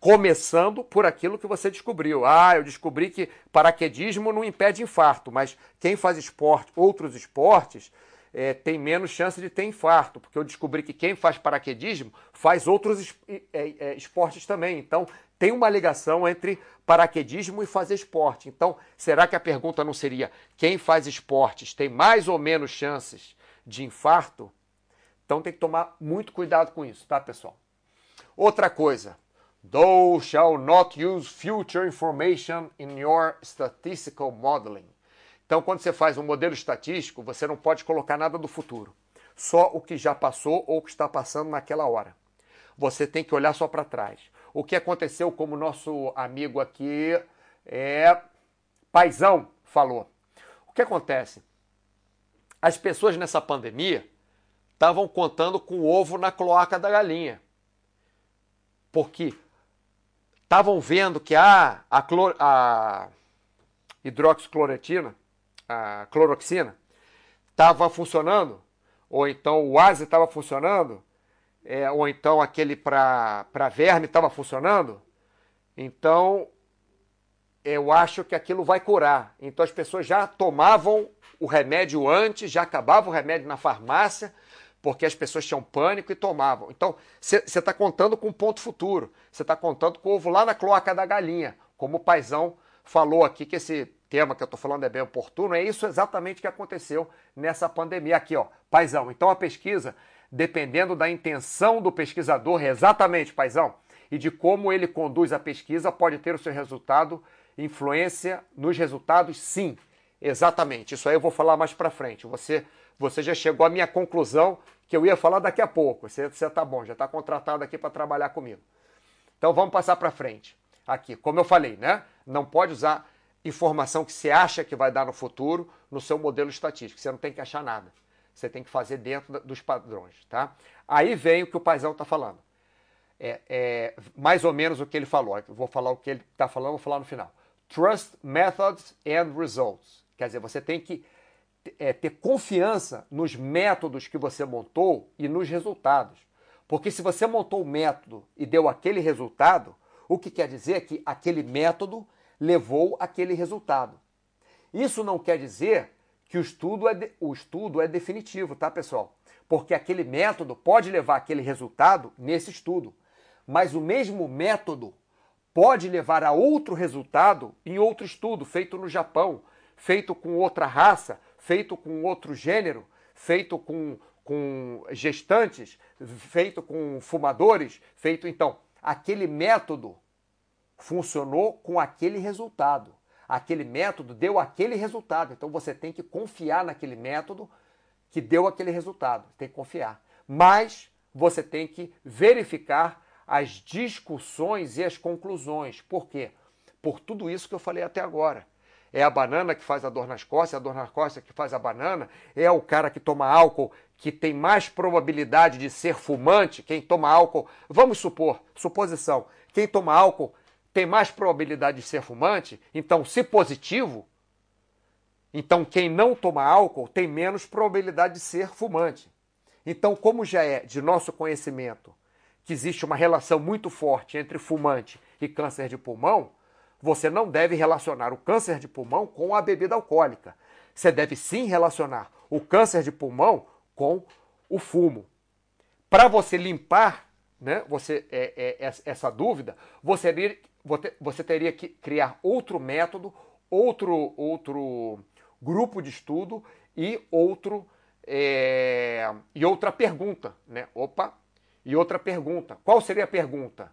começando por aquilo que você descobriu. Ah, eu descobri que paraquedismo não impede infarto, mas quem faz esporte, outros esportes, é, tem menos chance de ter infarto, porque eu descobri que quem faz paraquedismo faz outros é, é, esportes também. Então, tem uma ligação entre paraquedismo e fazer esporte. Então, será que a pergunta não seria quem faz esportes tem mais ou menos chances de infarto? Então tem que tomar muito cuidado com isso, tá, pessoal? Outra coisa, thou shall not use future information in your statistical modeling. Então, quando você faz um modelo estatístico, você não pode colocar nada do futuro, só o que já passou ou o que está passando naquela hora. Você tem que olhar só para trás. O que aconteceu, como nosso amigo aqui é Paizão falou. O que acontece? As pessoas nessa pandemia estavam contando com o ovo na cloaca da galinha. Porque estavam vendo que a, a, clor, a hidroxiclorotina, a cloroxina, estava funcionando, ou então o ASE estava funcionando, é, ou então aquele para verme estava funcionando. Então, eu acho que aquilo vai curar. Então as pessoas já tomavam o remédio antes, já acabava o remédio na farmácia, porque as pessoas tinham pânico e tomavam. Então, você está contando com um ponto futuro. Você está contando com o ovo lá na cloaca da galinha. Como o paizão falou aqui, que esse tema que eu estou falando é bem oportuno, é isso exatamente que aconteceu nessa pandemia. Aqui, ó, paizão. Então, a pesquisa, dependendo da intenção do pesquisador, exatamente, paizão, e de como ele conduz a pesquisa, pode ter o seu resultado, influência nos resultados, sim. Exatamente. Isso aí eu vou falar mais para frente. Você, você já chegou à minha conclusão que eu ia falar daqui a pouco. Você, você tá bom, já está contratado aqui para trabalhar comigo. Então vamos passar para frente. Aqui, como eu falei, né? Não pode usar informação que você acha que vai dar no futuro no seu modelo estatístico. Você não tem que achar nada. Você tem que fazer dentro dos padrões, tá? Aí vem o que o paizão está falando. É, é, mais ou menos o que ele falou. Eu vou falar o que ele está falando, vou falar no final. Trust methods and results. Quer dizer, você tem que é, ter confiança nos métodos que você montou e nos resultados. Porque se você montou o método e deu aquele resultado, o que quer dizer é que aquele método levou aquele resultado. Isso não quer dizer que o estudo é, de, o estudo é definitivo, tá, pessoal? Porque aquele método pode levar aquele resultado nesse estudo. Mas o mesmo método pode levar a outro resultado em outro estudo feito no Japão, feito com outra raça, feito com outro gênero, feito com, com gestantes, feito com fumadores, feito então. Aquele método funcionou com aquele resultado. Aquele método deu aquele resultado. Então você tem que confiar naquele método que deu aquele resultado. Tem que confiar. Mas você tem que verificar as discussões e as conclusões. Por quê? Por tudo isso que eu falei até agora. É a banana que faz a dor nas costas, é a dor nas costas que faz a banana, é o cara que toma álcool que tem mais probabilidade de ser fumante, quem toma álcool, vamos supor, suposição, quem toma álcool tem mais probabilidade de ser fumante, então se positivo, então quem não toma álcool tem menos probabilidade de ser fumante. Então, como já é de nosso conhecimento que existe uma relação muito forte entre fumante e câncer de pulmão, você não deve relacionar o câncer de pulmão com a bebida alcoólica. Você deve sim relacionar o câncer de pulmão com o fumo. para você limpar né, você, é, é, essa dúvida, você, você teria que criar outro método, outro, outro grupo de estudo e outro é, e outra pergunta, né? Opa, e outra pergunta. Qual seria a pergunta?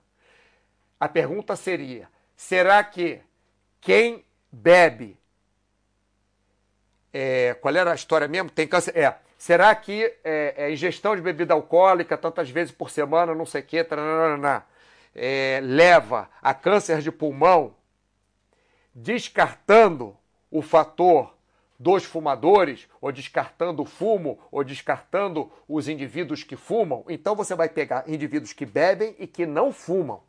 A pergunta seria: será que quem bebe é, qual era a história mesmo? Tem câncer? É. Será que é, é ingestão de bebida alcoólica tantas vezes por semana, não sei o quê, é, leva a câncer de pulmão, descartando o fator dos fumadores, ou descartando o fumo, ou descartando os indivíduos que fumam, então você vai pegar indivíduos que bebem e que não fumam.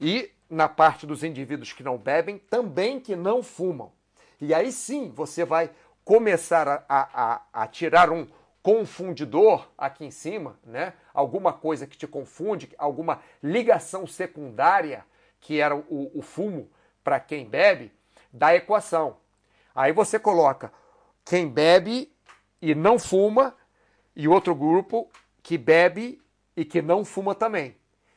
E na parte dos indivíduos que não bebem, também que não fumam. E aí sim você vai começar a, a, a tirar um confundidor aqui em cima, né? Alguma coisa que te confunde, alguma ligação secundária, que era o, o fumo para quem bebe, da equação. Aí você coloca quem bebe e não fuma e outro grupo que bebe e que não fuma também.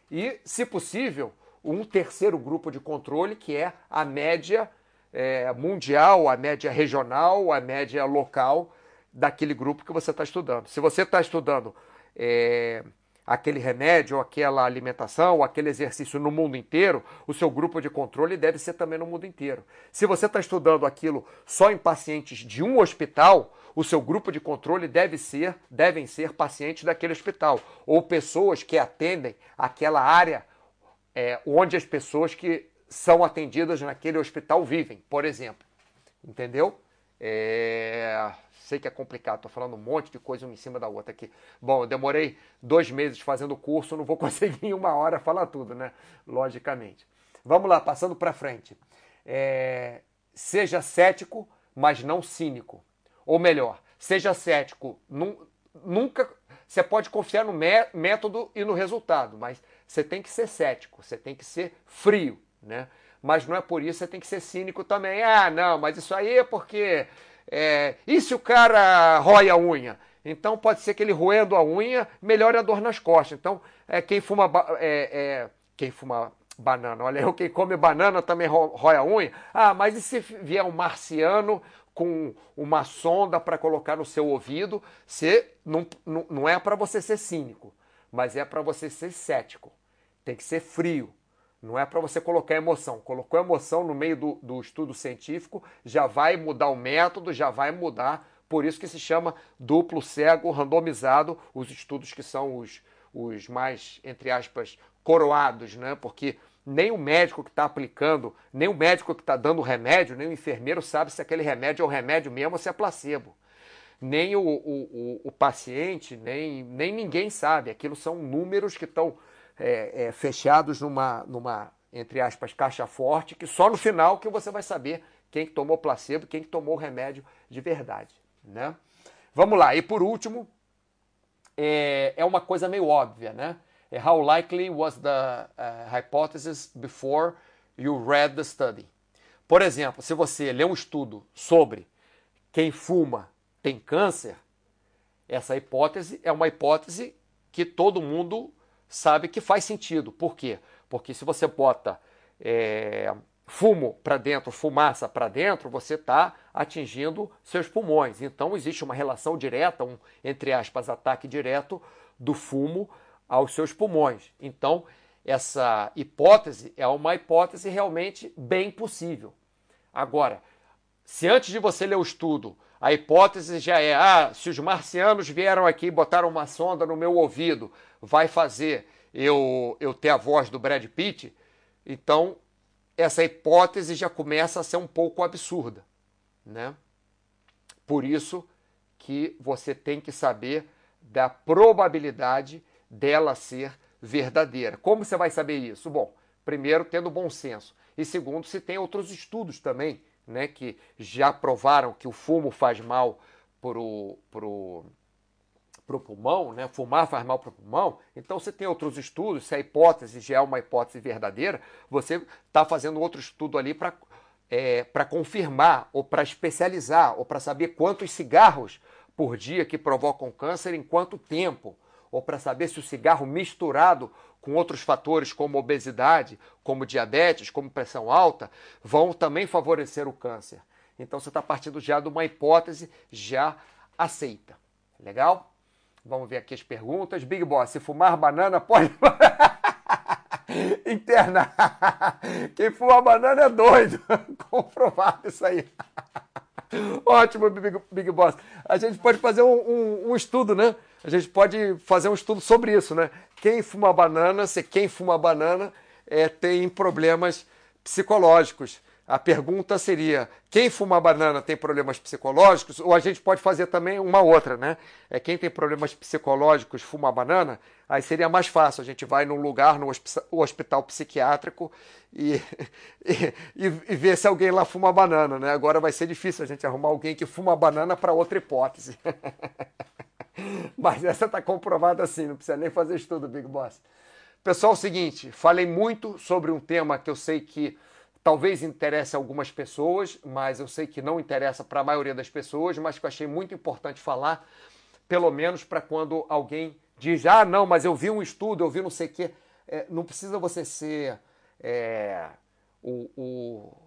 E, se possível, um terceiro grupo de controle que é a média é, mundial, a média regional, a média local daquele grupo que você está estudando. Se você está estudando é, aquele remédio, aquela alimentação, aquele exercício no mundo inteiro, o seu grupo de controle deve ser também no mundo inteiro. Se você está estudando aquilo só em pacientes de um hospital, o seu grupo de controle deve ser, devem ser pacientes daquele hospital ou pessoas que atendem aquela área é, onde as pessoas que são atendidas naquele hospital vivem, por exemplo. Entendeu? É... Sei que é complicado, estou falando um monte de coisa uma em cima da outra aqui. Bom, eu demorei dois meses fazendo o curso, não vou conseguir em uma hora falar tudo, né? Logicamente. Vamos lá, passando para frente. É... Seja cético, mas não cínico. Ou melhor, seja cético. Nunca. Você pode confiar no método e no resultado, mas você tem que ser cético, você tem que ser frio, né? Mas não é por isso que você tem que ser cínico também. Ah, não, mas isso aí é porque é, e se o cara rói a unha? Então pode ser que ele roendo a unha melhore a dor nas costas. Então, é, quem fuma é, é, quem fuma banana, olha, eu quem come banana também rói a unha. Ah, mas e se vier um marciano com uma sonda para colocar no seu ouvido? Não, não, não é para você ser cínico, mas é para você ser cético. Tem que ser frio. Não é para você colocar emoção. Colocou emoção no meio do, do estudo científico, já vai mudar o método, já vai mudar. Por isso que se chama duplo cego randomizado, os estudos que são os, os mais, entre aspas, coroados, né? Porque nem o médico que está aplicando, nem o médico que está dando o remédio, nem o enfermeiro sabe se aquele remédio é o remédio mesmo ou se é placebo. Nem o, o, o, o paciente, nem, nem ninguém sabe. Aquilo são números que estão é, é, fechados numa, numa, entre aspas, caixa forte, que só no final que você vai saber quem tomou placebo quem tomou o remédio de verdade. Né? Vamos lá, e por último, é, é uma coisa meio óbvia, né? É how likely was the uh, hypothesis before you read the study? Por exemplo, se você lê um estudo sobre quem fuma tem câncer, essa hipótese é uma hipótese que todo mundo sabe que faz sentido. Por quê? Porque se você bota é, fumo para dentro, fumaça para dentro, você está atingindo seus pulmões. Então existe uma relação direta, um entre aspas ataque direto do fumo aos seus pulmões. Então essa hipótese é uma hipótese realmente bem possível. Agora, se antes de você ler o estudo a hipótese já é: ah, se os marcianos vieram aqui e botaram uma sonda no meu ouvido, vai fazer eu, eu ter a voz do Brad Pitt. Então, essa hipótese já começa a ser um pouco absurda. Né? Por isso que você tem que saber da probabilidade dela ser verdadeira. Como você vai saber isso? Bom, primeiro, tendo bom senso. E segundo, se tem outros estudos também né, que já provaram que o fumo faz mal para o pro, pro pulmão, né, fumar faz mal para o pulmão, então você tem outros estudos, se a hipótese já é uma hipótese verdadeira, você está fazendo outro estudo ali para é, confirmar, ou para especializar, ou para saber quantos cigarros por dia que provocam câncer, em quanto tempo, ou para saber se o cigarro misturado com outros fatores como obesidade, como diabetes, como pressão alta, vão também favorecer o câncer. Então você está partindo já de uma hipótese já aceita. Legal? Vamos ver aqui as perguntas. Big Boss, se fumar banana pode. Interna. Quem fuma banana é doido. Comprovado isso aí. Ótimo, Big, Big Boss. A gente pode fazer um, um, um, estudo, né? A gente pode fazer um estudo sobre isso, né? Quem fuma banana, se quem fuma banana é, tem problemas psicológicos. A pergunta seria: quem fuma banana tem problemas psicológicos? Ou a gente pode fazer também uma outra, né? É quem tem problemas psicológicos fuma banana? Aí seria mais fácil. A gente vai num lugar, no hospital psiquiátrico e, e, e, ver se alguém lá fuma banana, né? Agora vai ser difícil a gente arrumar alguém que fuma banana para outra hipótese. Mas essa está comprovada assim, não precisa nem fazer estudo, Big Boss. Pessoal, é o seguinte: falei muito sobre um tema que eu sei que talvez interesse algumas pessoas, mas eu sei que não interessa para a maioria das pessoas, mas que eu achei muito importante falar, pelo menos para quando alguém diz, ah, não, mas eu vi um estudo, eu vi não sei o quê. É, não precisa você ser é, o, o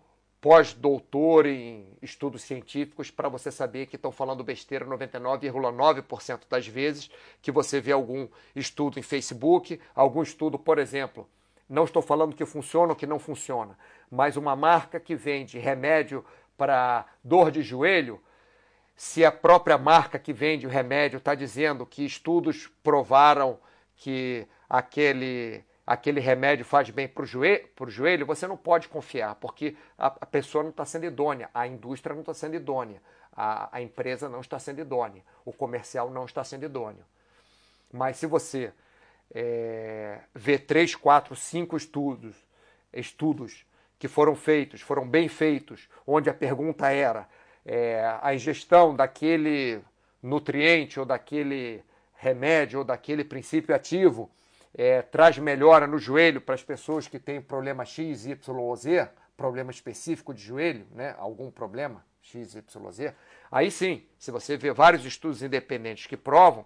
pós-doutor em estudos científicos para você saber que estão falando besteira 99,9% das vezes que você vê algum estudo em Facebook, algum estudo, por exemplo, não estou falando que funciona ou que não funciona, mas uma marca que vende remédio para dor de joelho, se a própria marca que vende o remédio está dizendo que estudos provaram que aquele, aquele remédio faz bem para o joelho, joelho, você não pode confiar, porque a, a pessoa não está sendo idônea, a indústria não está sendo idônea, a, a empresa não está sendo idônea, o comercial não está sendo idôneo. Mas se você é, ver três, quatro, cinco estudos, estudos que foram feitos, foram bem feitos, onde a pergunta era é, a ingestão daquele nutriente ou daquele remédio ou daquele princípio ativo é, traz melhora no joelho para as pessoas que têm problema X, Y ou Z, problema específico de joelho, né? algum problema X, Y, Z, aí sim, se você vê vários estudos independentes que provam,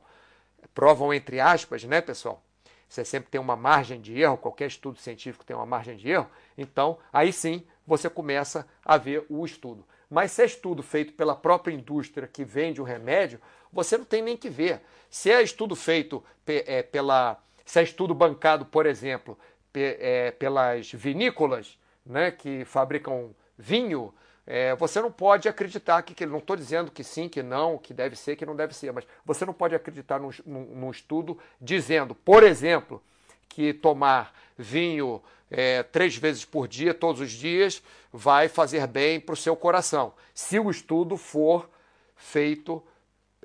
provam entre aspas, né, pessoal, você sempre tem uma margem de erro, qualquer estudo científico tem uma margem de erro, então aí sim você começa a ver o estudo. Mas se é estudo feito pela própria indústria que vende o remédio, você não tem nem que ver. Se é estudo feito é, pela. Se é estudo bancado, por exemplo, é, pelas vinícolas né, que fabricam vinho, é, você não pode acreditar que, que não estou dizendo que sim, que não, que deve ser, que não deve ser, mas você não pode acreditar num, num, num estudo dizendo, por exemplo, que tomar vinho é, três vezes por dia, todos os dias, vai fazer bem para o seu coração. Se o estudo for feito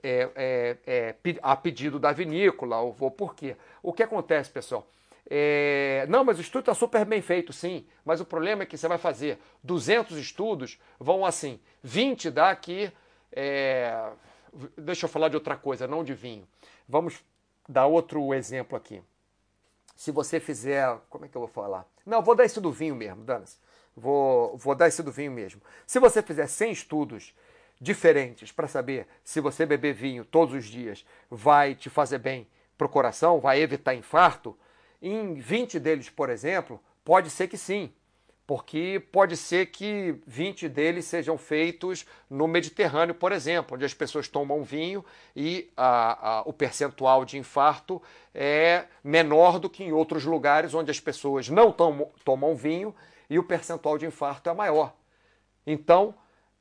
é, é, é a pedido da vinícola, ou, ou por quê? O que acontece, pessoal? É, não, mas o estudo está super bem feito, sim. Mas o problema é que você vai fazer 200 estudos, vão assim, 20 dá aqui. É, deixa eu falar de outra coisa, não de vinho. Vamos dar outro exemplo aqui. Se você fizer. Como é que eu vou falar? Não, vou dar esse do vinho mesmo, Danas. Vou, vou dar esse do vinho mesmo. Se você fizer 100 estudos diferentes para saber se você beber vinho todos os dias vai te fazer bem para o coração, vai evitar infarto em 20 deles, por exemplo, pode ser que sim, porque pode ser que 20 deles sejam feitos no Mediterrâneo, por exemplo, onde as pessoas tomam vinho e a, a, o percentual de infarto é menor do que em outros lugares onde as pessoas não tomam, tomam vinho e o percentual de infarto é maior. Então,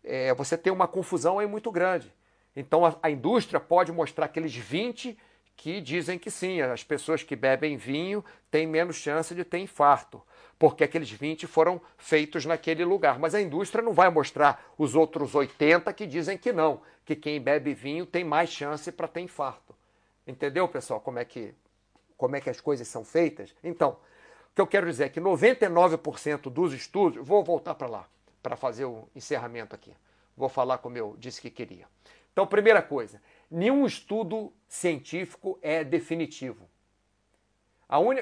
é, você tem uma confusão aí muito grande. Então, a, a indústria pode mostrar aqueles 20 que dizem que sim, as pessoas que bebem vinho têm menos chance de ter infarto, porque aqueles 20 foram feitos naquele lugar. Mas a indústria não vai mostrar os outros 80 que dizem que não, que quem bebe vinho tem mais chance para ter infarto. Entendeu, pessoal, como é que como é que as coisas são feitas? Então, o que eu quero dizer é que 99% dos estudos, vou voltar para lá para fazer o encerramento aqui. Vou falar como eu disse que queria. Então, primeira coisa, nenhum estudo científico é definitivo.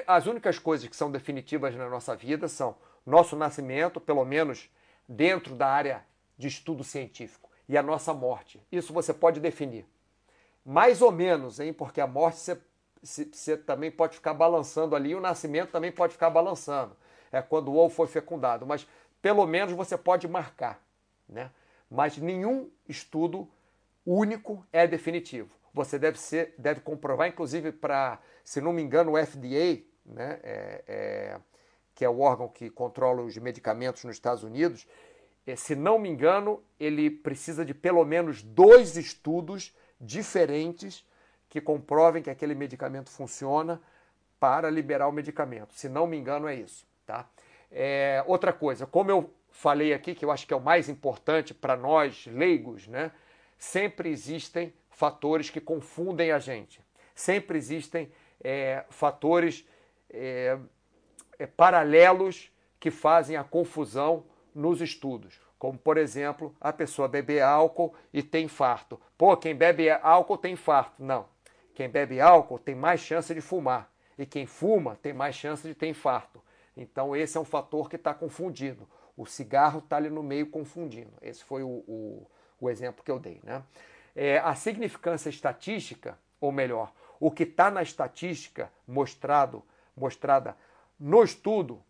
As únicas coisas que são definitivas na nossa vida são nosso nascimento, pelo menos dentro da área de estudo científico, e a nossa morte. Isso você pode definir. Mais ou menos, hein? Porque a morte você você também pode ficar balançando ali, e o nascimento também pode ficar balançando. É quando o ovo foi fecundado, mas pelo menos você pode marcar, né? Mas nenhum estudo único é definitivo. Você deve ser, deve comprovar, inclusive para, se não me engano, o FDA, né? É, é, que é o órgão que controla os medicamentos nos Estados Unidos, é, se não me engano, ele precisa de pelo menos dois estudos diferentes que comprovem que aquele medicamento funciona para liberar o medicamento. Se não me engano, é isso. Tá? É, outra coisa, como eu falei aqui, que eu acho que é o mais importante para nós leigos, né? sempre existem fatores que confundem a gente. Sempre existem é, fatores é, é paralelos que fazem a confusão nos estudos. Como, por exemplo, a pessoa beber álcool e tem infarto. Pô, quem bebe álcool tem infarto. Não. Quem bebe álcool tem mais chance de fumar. E quem fuma tem mais chance de ter infarto. Então, esse é um fator que está confundindo. O cigarro está ali no meio confundindo. Esse foi o, o, o exemplo que eu dei. Né? É, a significância estatística, ou melhor, o que está na estatística mostrado, mostrada no estudo,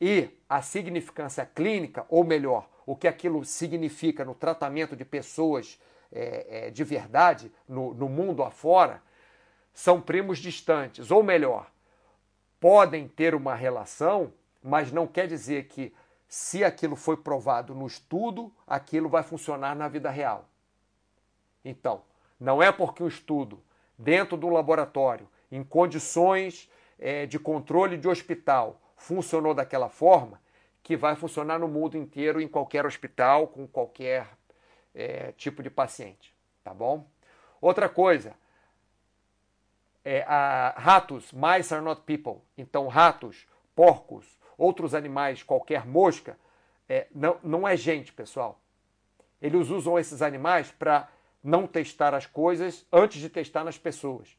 e a significância clínica, ou melhor, o que aquilo significa no tratamento de pessoas é, é, de verdade, no, no mundo afora, são primos distantes. Ou melhor, podem ter uma relação, mas não quer dizer que, se aquilo foi provado no estudo, aquilo vai funcionar na vida real. Então, não é porque o estudo, dentro do laboratório, em condições é, de controle de hospital, funcionou daquela forma, que vai funcionar no mundo inteiro, em qualquer hospital, com qualquer é, tipo de paciente. Tá bom? Outra coisa, é, a, ratos, mice are not people. Então, ratos, porcos, outros animais, qualquer mosca, é, não, não é gente, pessoal. Eles usam esses animais para não testar as coisas antes de testar nas pessoas,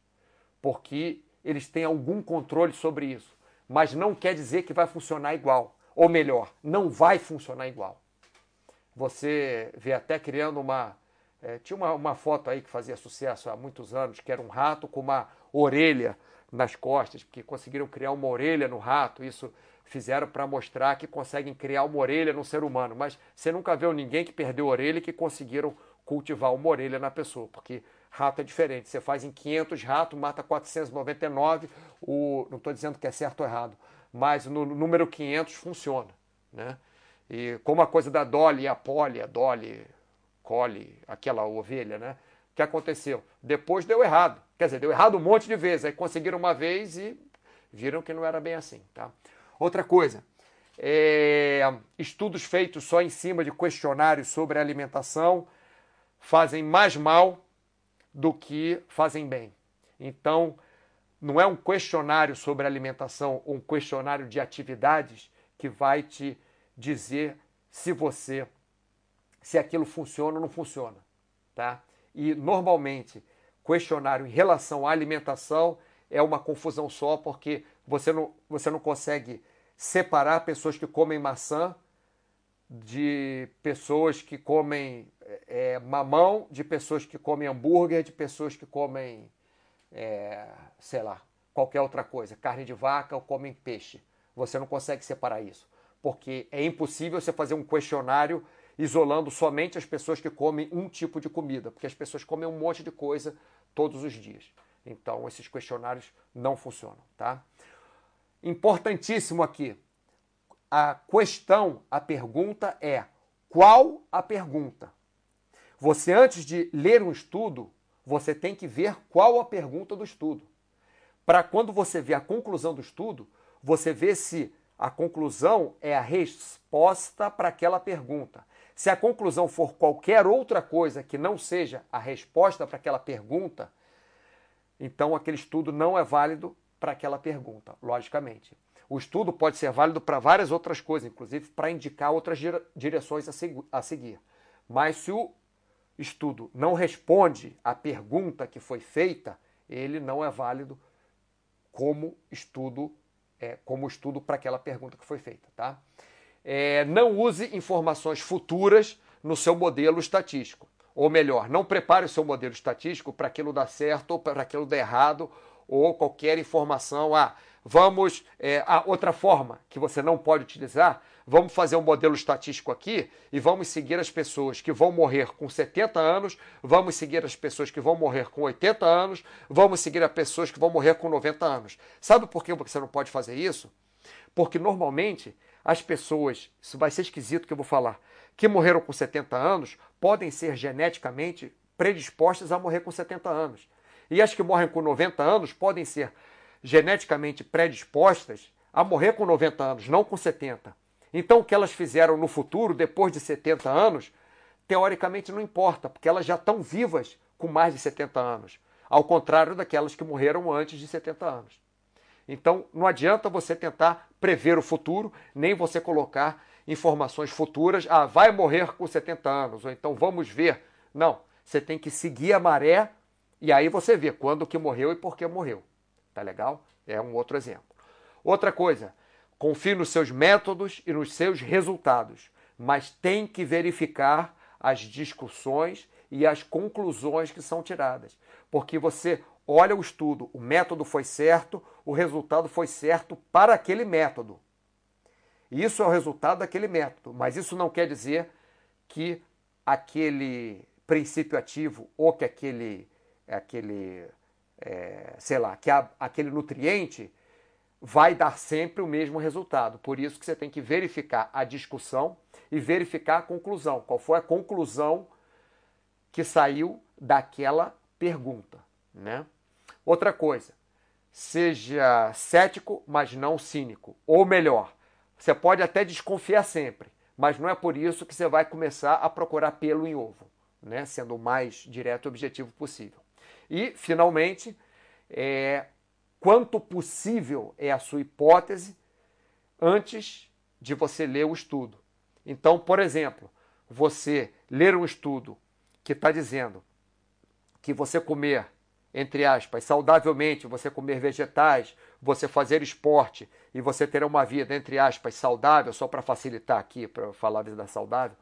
porque eles têm algum controle sobre isso mas não quer dizer que vai funcionar igual. Ou melhor, não vai funcionar igual. Você vê até criando uma. É, tinha uma, uma foto aí que fazia sucesso há muitos anos, que era um rato com uma orelha nas costas, porque conseguiram criar uma orelha no rato. Isso fizeram para mostrar que conseguem criar uma orelha no ser humano. Mas você nunca viu ninguém que perdeu a orelha e que conseguiram cultivar uma orelha na pessoa, porque rato é diferente. Você faz em 500 ratos, mata 499, o, não estou dizendo que é certo ou errado, mas no número 500 funciona. Né? E como a coisa da Dolly, a Polly, a Dolly, Collie, aquela ovelha, né? O que aconteceu? Depois deu errado. Quer dizer, deu errado um monte de vezes. Aí conseguiram uma vez e viram que não era bem assim. Tá? Outra coisa, é, estudos feitos só em cima de questionários sobre alimentação fazem mais mal do que fazem bem. Então, não é um questionário sobre alimentação ou um questionário de atividades que vai te dizer se você se aquilo funciona ou não funciona, tá? E normalmente questionário em relação à alimentação é uma confusão só porque você não, você não consegue separar pessoas que comem maçã de pessoas que comem é, mamão, de pessoas que comem hambúrguer, de pessoas que comem, é, sei lá, qualquer outra coisa, carne de vaca ou comem peixe. Você não consegue separar isso, porque é impossível você fazer um questionário isolando somente as pessoas que comem um tipo de comida, porque as pessoas comem um monte de coisa todos os dias. Então, esses questionários não funcionam, tá? Importantíssimo aqui, a questão, a pergunta é qual a pergunta? Você, antes de ler um estudo, você tem que ver qual a pergunta do estudo. Para quando você vê a conclusão do estudo, você vê se a conclusão é a resposta para aquela pergunta. Se a conclusão for qualquer outra coisa que não seja a resposta para aquela pergunta, então aquele estudo não é válido para aquela pergunta, logicamente. O estudo pode ser válido para várias outras coisas, inclusive para indicar outras direções a seguir. Mas se o estudo não responde à pergunta que foi feita, ele não é válido como estudo é, como estudo para aquela pergunta que foi feita. Tá? É, não use informações futuras no seu modelo estatístico. Ou melhor, não prepare o seu modelo estatístico para aquilo dar certo ou para aquilo dar errado ou qualquer informação. Ah, vamos. É, ah, outra forma que você não pode utilizar, vamos fazer um modelo estatístico aqui e vamos seguir as pessoas que vão morrer com 70 anos, vamos seguir as pessoas que vão morrer com 80 anos, vamos seguir as pessoas que vão morrer com 90 anos. Sabe por que você não pode fazer isso? Porque normalmente as pessoas, isso vai ser esquisito que eu vou falar, que morreram com 70 anos podem ser geneticamente predispostas a morrer com 70 anos. E as que morrem com 90 anos podem ser geneticamente predispostas a morrer com 90 anos, não com 70. Então, o que elas fizeram no futuro, depois de 70 anos, teoricamente não importa, porque elas já estão vivas com mais de 70 anos, ao contrário daquelas que morreram antes de 70 anos. Então, não adianta você tentar prever o futuro, nem você colocar informações futuras, ah, vai morrer com 70 anos, ou então vamos ver. Não, você tem que seguir a maré e aí você vê quando que morreu e por que morreu. Tá legal? É um outro exemplo. Outra coisa, confie nos seus métodos e nos seus resultados, mas tem que verificar as discussões e as conclusões que são tiradas. Porque você olha o estudo, o método foi certo, o resultado foi certo para aquele método. Isso é o resultado daquele método, mas isso não quer dizer que aquele princípio ativo ou que aquele, aquele é, sei lá, que a, aquele nutriente vai dar sempre o mesmo resultado. Por isso que você tem que verificar a discussão e verificar a conclusão. Qual foi a conclusão que saiu daquela pergunta, né? Outra coisa, seja cético, mas não cínico. Ou melhor, você pode até desconfiar sempre, mas não é por isso que você vai começar a procurar pelo em ovo, né? sendo o mais direto e objetivo possível. E, finalmente, é, quanto possível é a sua hipótese antes de você ler o estudo. Então, por exemplo, você ler um estudo que está dizendo que você comer entre aspas, saudavelmente, você comer vegetais, você fazer esporte e você ter uma vida, entre aspas, saudável, só para facilitar aqui, para falar vida saudável,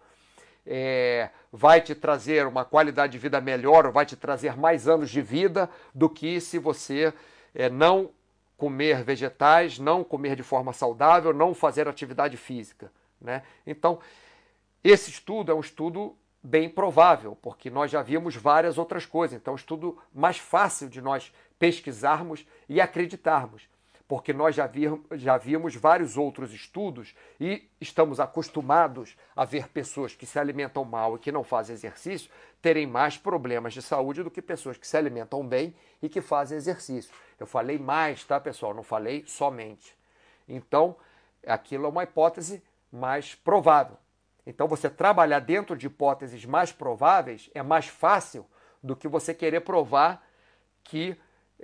é, vai te trazer uma qualidade de vida melhor, vai te trazer mais anos de vida do que se você é, não comer vegetais, não comer de forma saudável, não fazer atividade física. Né? Então, esse estudo é um estudo bem provável, porque nós já vimos várias outras coisas. Então, é estudo mais fácil de nós pesquisarmos e acreditarmos, porque nós já, vi, já vimos vários outros estudos e estamos acostumados a ver pessoas que se alimentam mal e que não fazem exercício terem mais problemas de saúde do que pessoas que se alimentam bem e que fazem exercício. Eu falei mais, tá, pessoal? Não falei somente. Então, aquilo é uma hipótese mais provável. Então, você trabalhar dentro de hipóteses mais prováveis é mais fácil do que você querer provar que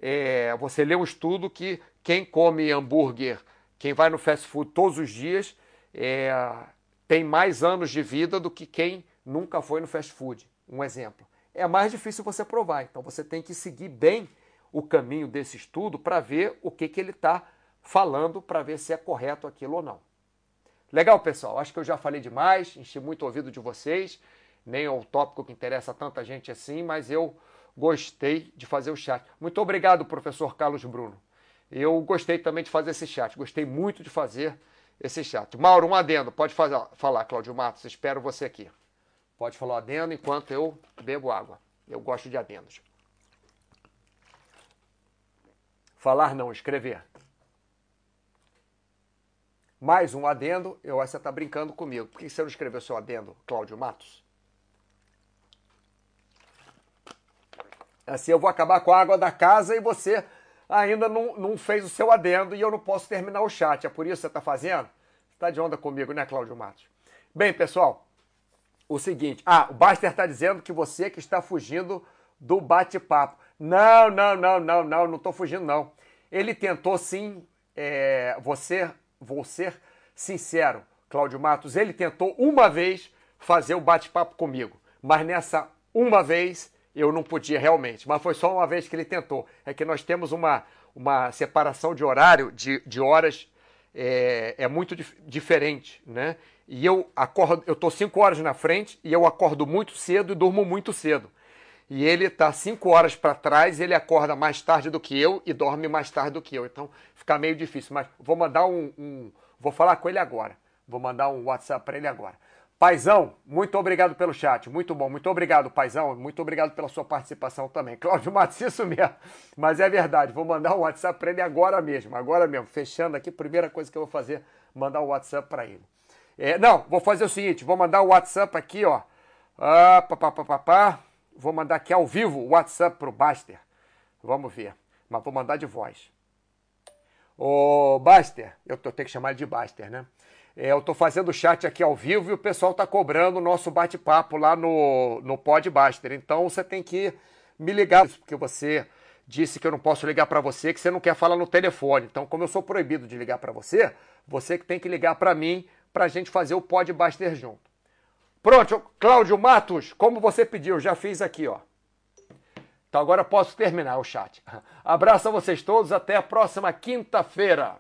é, você lê um estudo que quem come hambúrguer, quem vai no fast food todos os dias, é, tem mais anos de vida do que quem nunca foi no fast food. Um exemplo. É mais difícil você provar. Então, você tem que seguir bem o caminho desse estudo para ver o que, que ele está falando, para ver se é correto aquilo ou não. Legal, pessoal? Acho que eu já falei demais, enchi muito o ouvido de vocês. Nem é o tópico que interessa tanta gente assim, mas eu gostei de fazer o chat. Muito obrigado, professor Carlos Bruno. Eu gostei também de fazer esse chat, gostei muito de fazer esse chat. Mauro, um adendo, pode fazer, falar, Cláudio Matos, espero você aqui. Pode falar adendo enquanto eu bebo água. Eu gosto de adendos. Falar não, escrever. Mais um adendo, eu acho que você está brincando comigo. Por que você não escreveu seu adendo, Cláudio Matos? Assim eu vou acabar com a água da casa e você ainda não, não fez o seu adendo e eu não posso terminar o chat. É por isso que você está fazendo? Está de onda comigo, né, Cláudio Matos? Bem, pessoal, o seguinte. Ah, o Baster está dizendo que você que está fugindo do bate-papo. Não, não, não, não, não, não estou fugindo, não. Ele tentou sim, é, você vou ser sincero, Cláudio Matos, ele tentou uma vez fazer o bate-papo comigo, mas nessa uma vez eu não podia realmente, mas foi só uma vez que ele tentou. É que nós temos uma, uma separação de horário, de, de horas, é, é muito dif diferente, né? E eu acordo, eu tô cinco horas na frente e eu acordo muito cedo e durmo muito cedo. E ele está cinco horas para trás, ele acorda mais tarde do que eu e dorme mais tarde do que eu. Então fica meio difícil. Mas vou mandar um, um vou falar com ele agora. Vou mandar um WhatsApp para ele agora. Paizão, muito obrigado pelo chat. Muito bom. Muito obrigado, Paizão. Muito obrigado pela sua participação também. Cláudio Matos, isso mesmo. Mas é verdade. Vou mandar um WhatsApp para ele agora mesmo. Agora mesmo. Fechando aqui, primeira coisa que eu vou fazer, mandar um WhatsApp para ele. É, não, vou fazer o seguinte. Vou mandar o WhatsApp aqui, ó. Ah, pá, pá, pá, pá, pá. Vou mandar aqui ao vivo o WhatsApp pro Baster. Vamos ver. Mas vou mandar de voz. Ô, Baster, eu tô, tenho que chamar ele de Baster, né? É, eu estou fazendo o chat aqui ao vivo e o pessoal está cobrando o nosso bate-papo lá no, no Podbuster. Então você tem que me ligar, porque você disse que eu não posso ligar para você, que você não quer falar no telefone. Então, como eu sou proibido de ligar para você, você que tem que ligar para mim para a gente fazer o Podbuster junto. Pronto, Cláudio Matos, como você pediu, já fiz aqui, ó. Então agora posso terminar o chat. Abraço a vocês todos, até a próxima quinta-feira.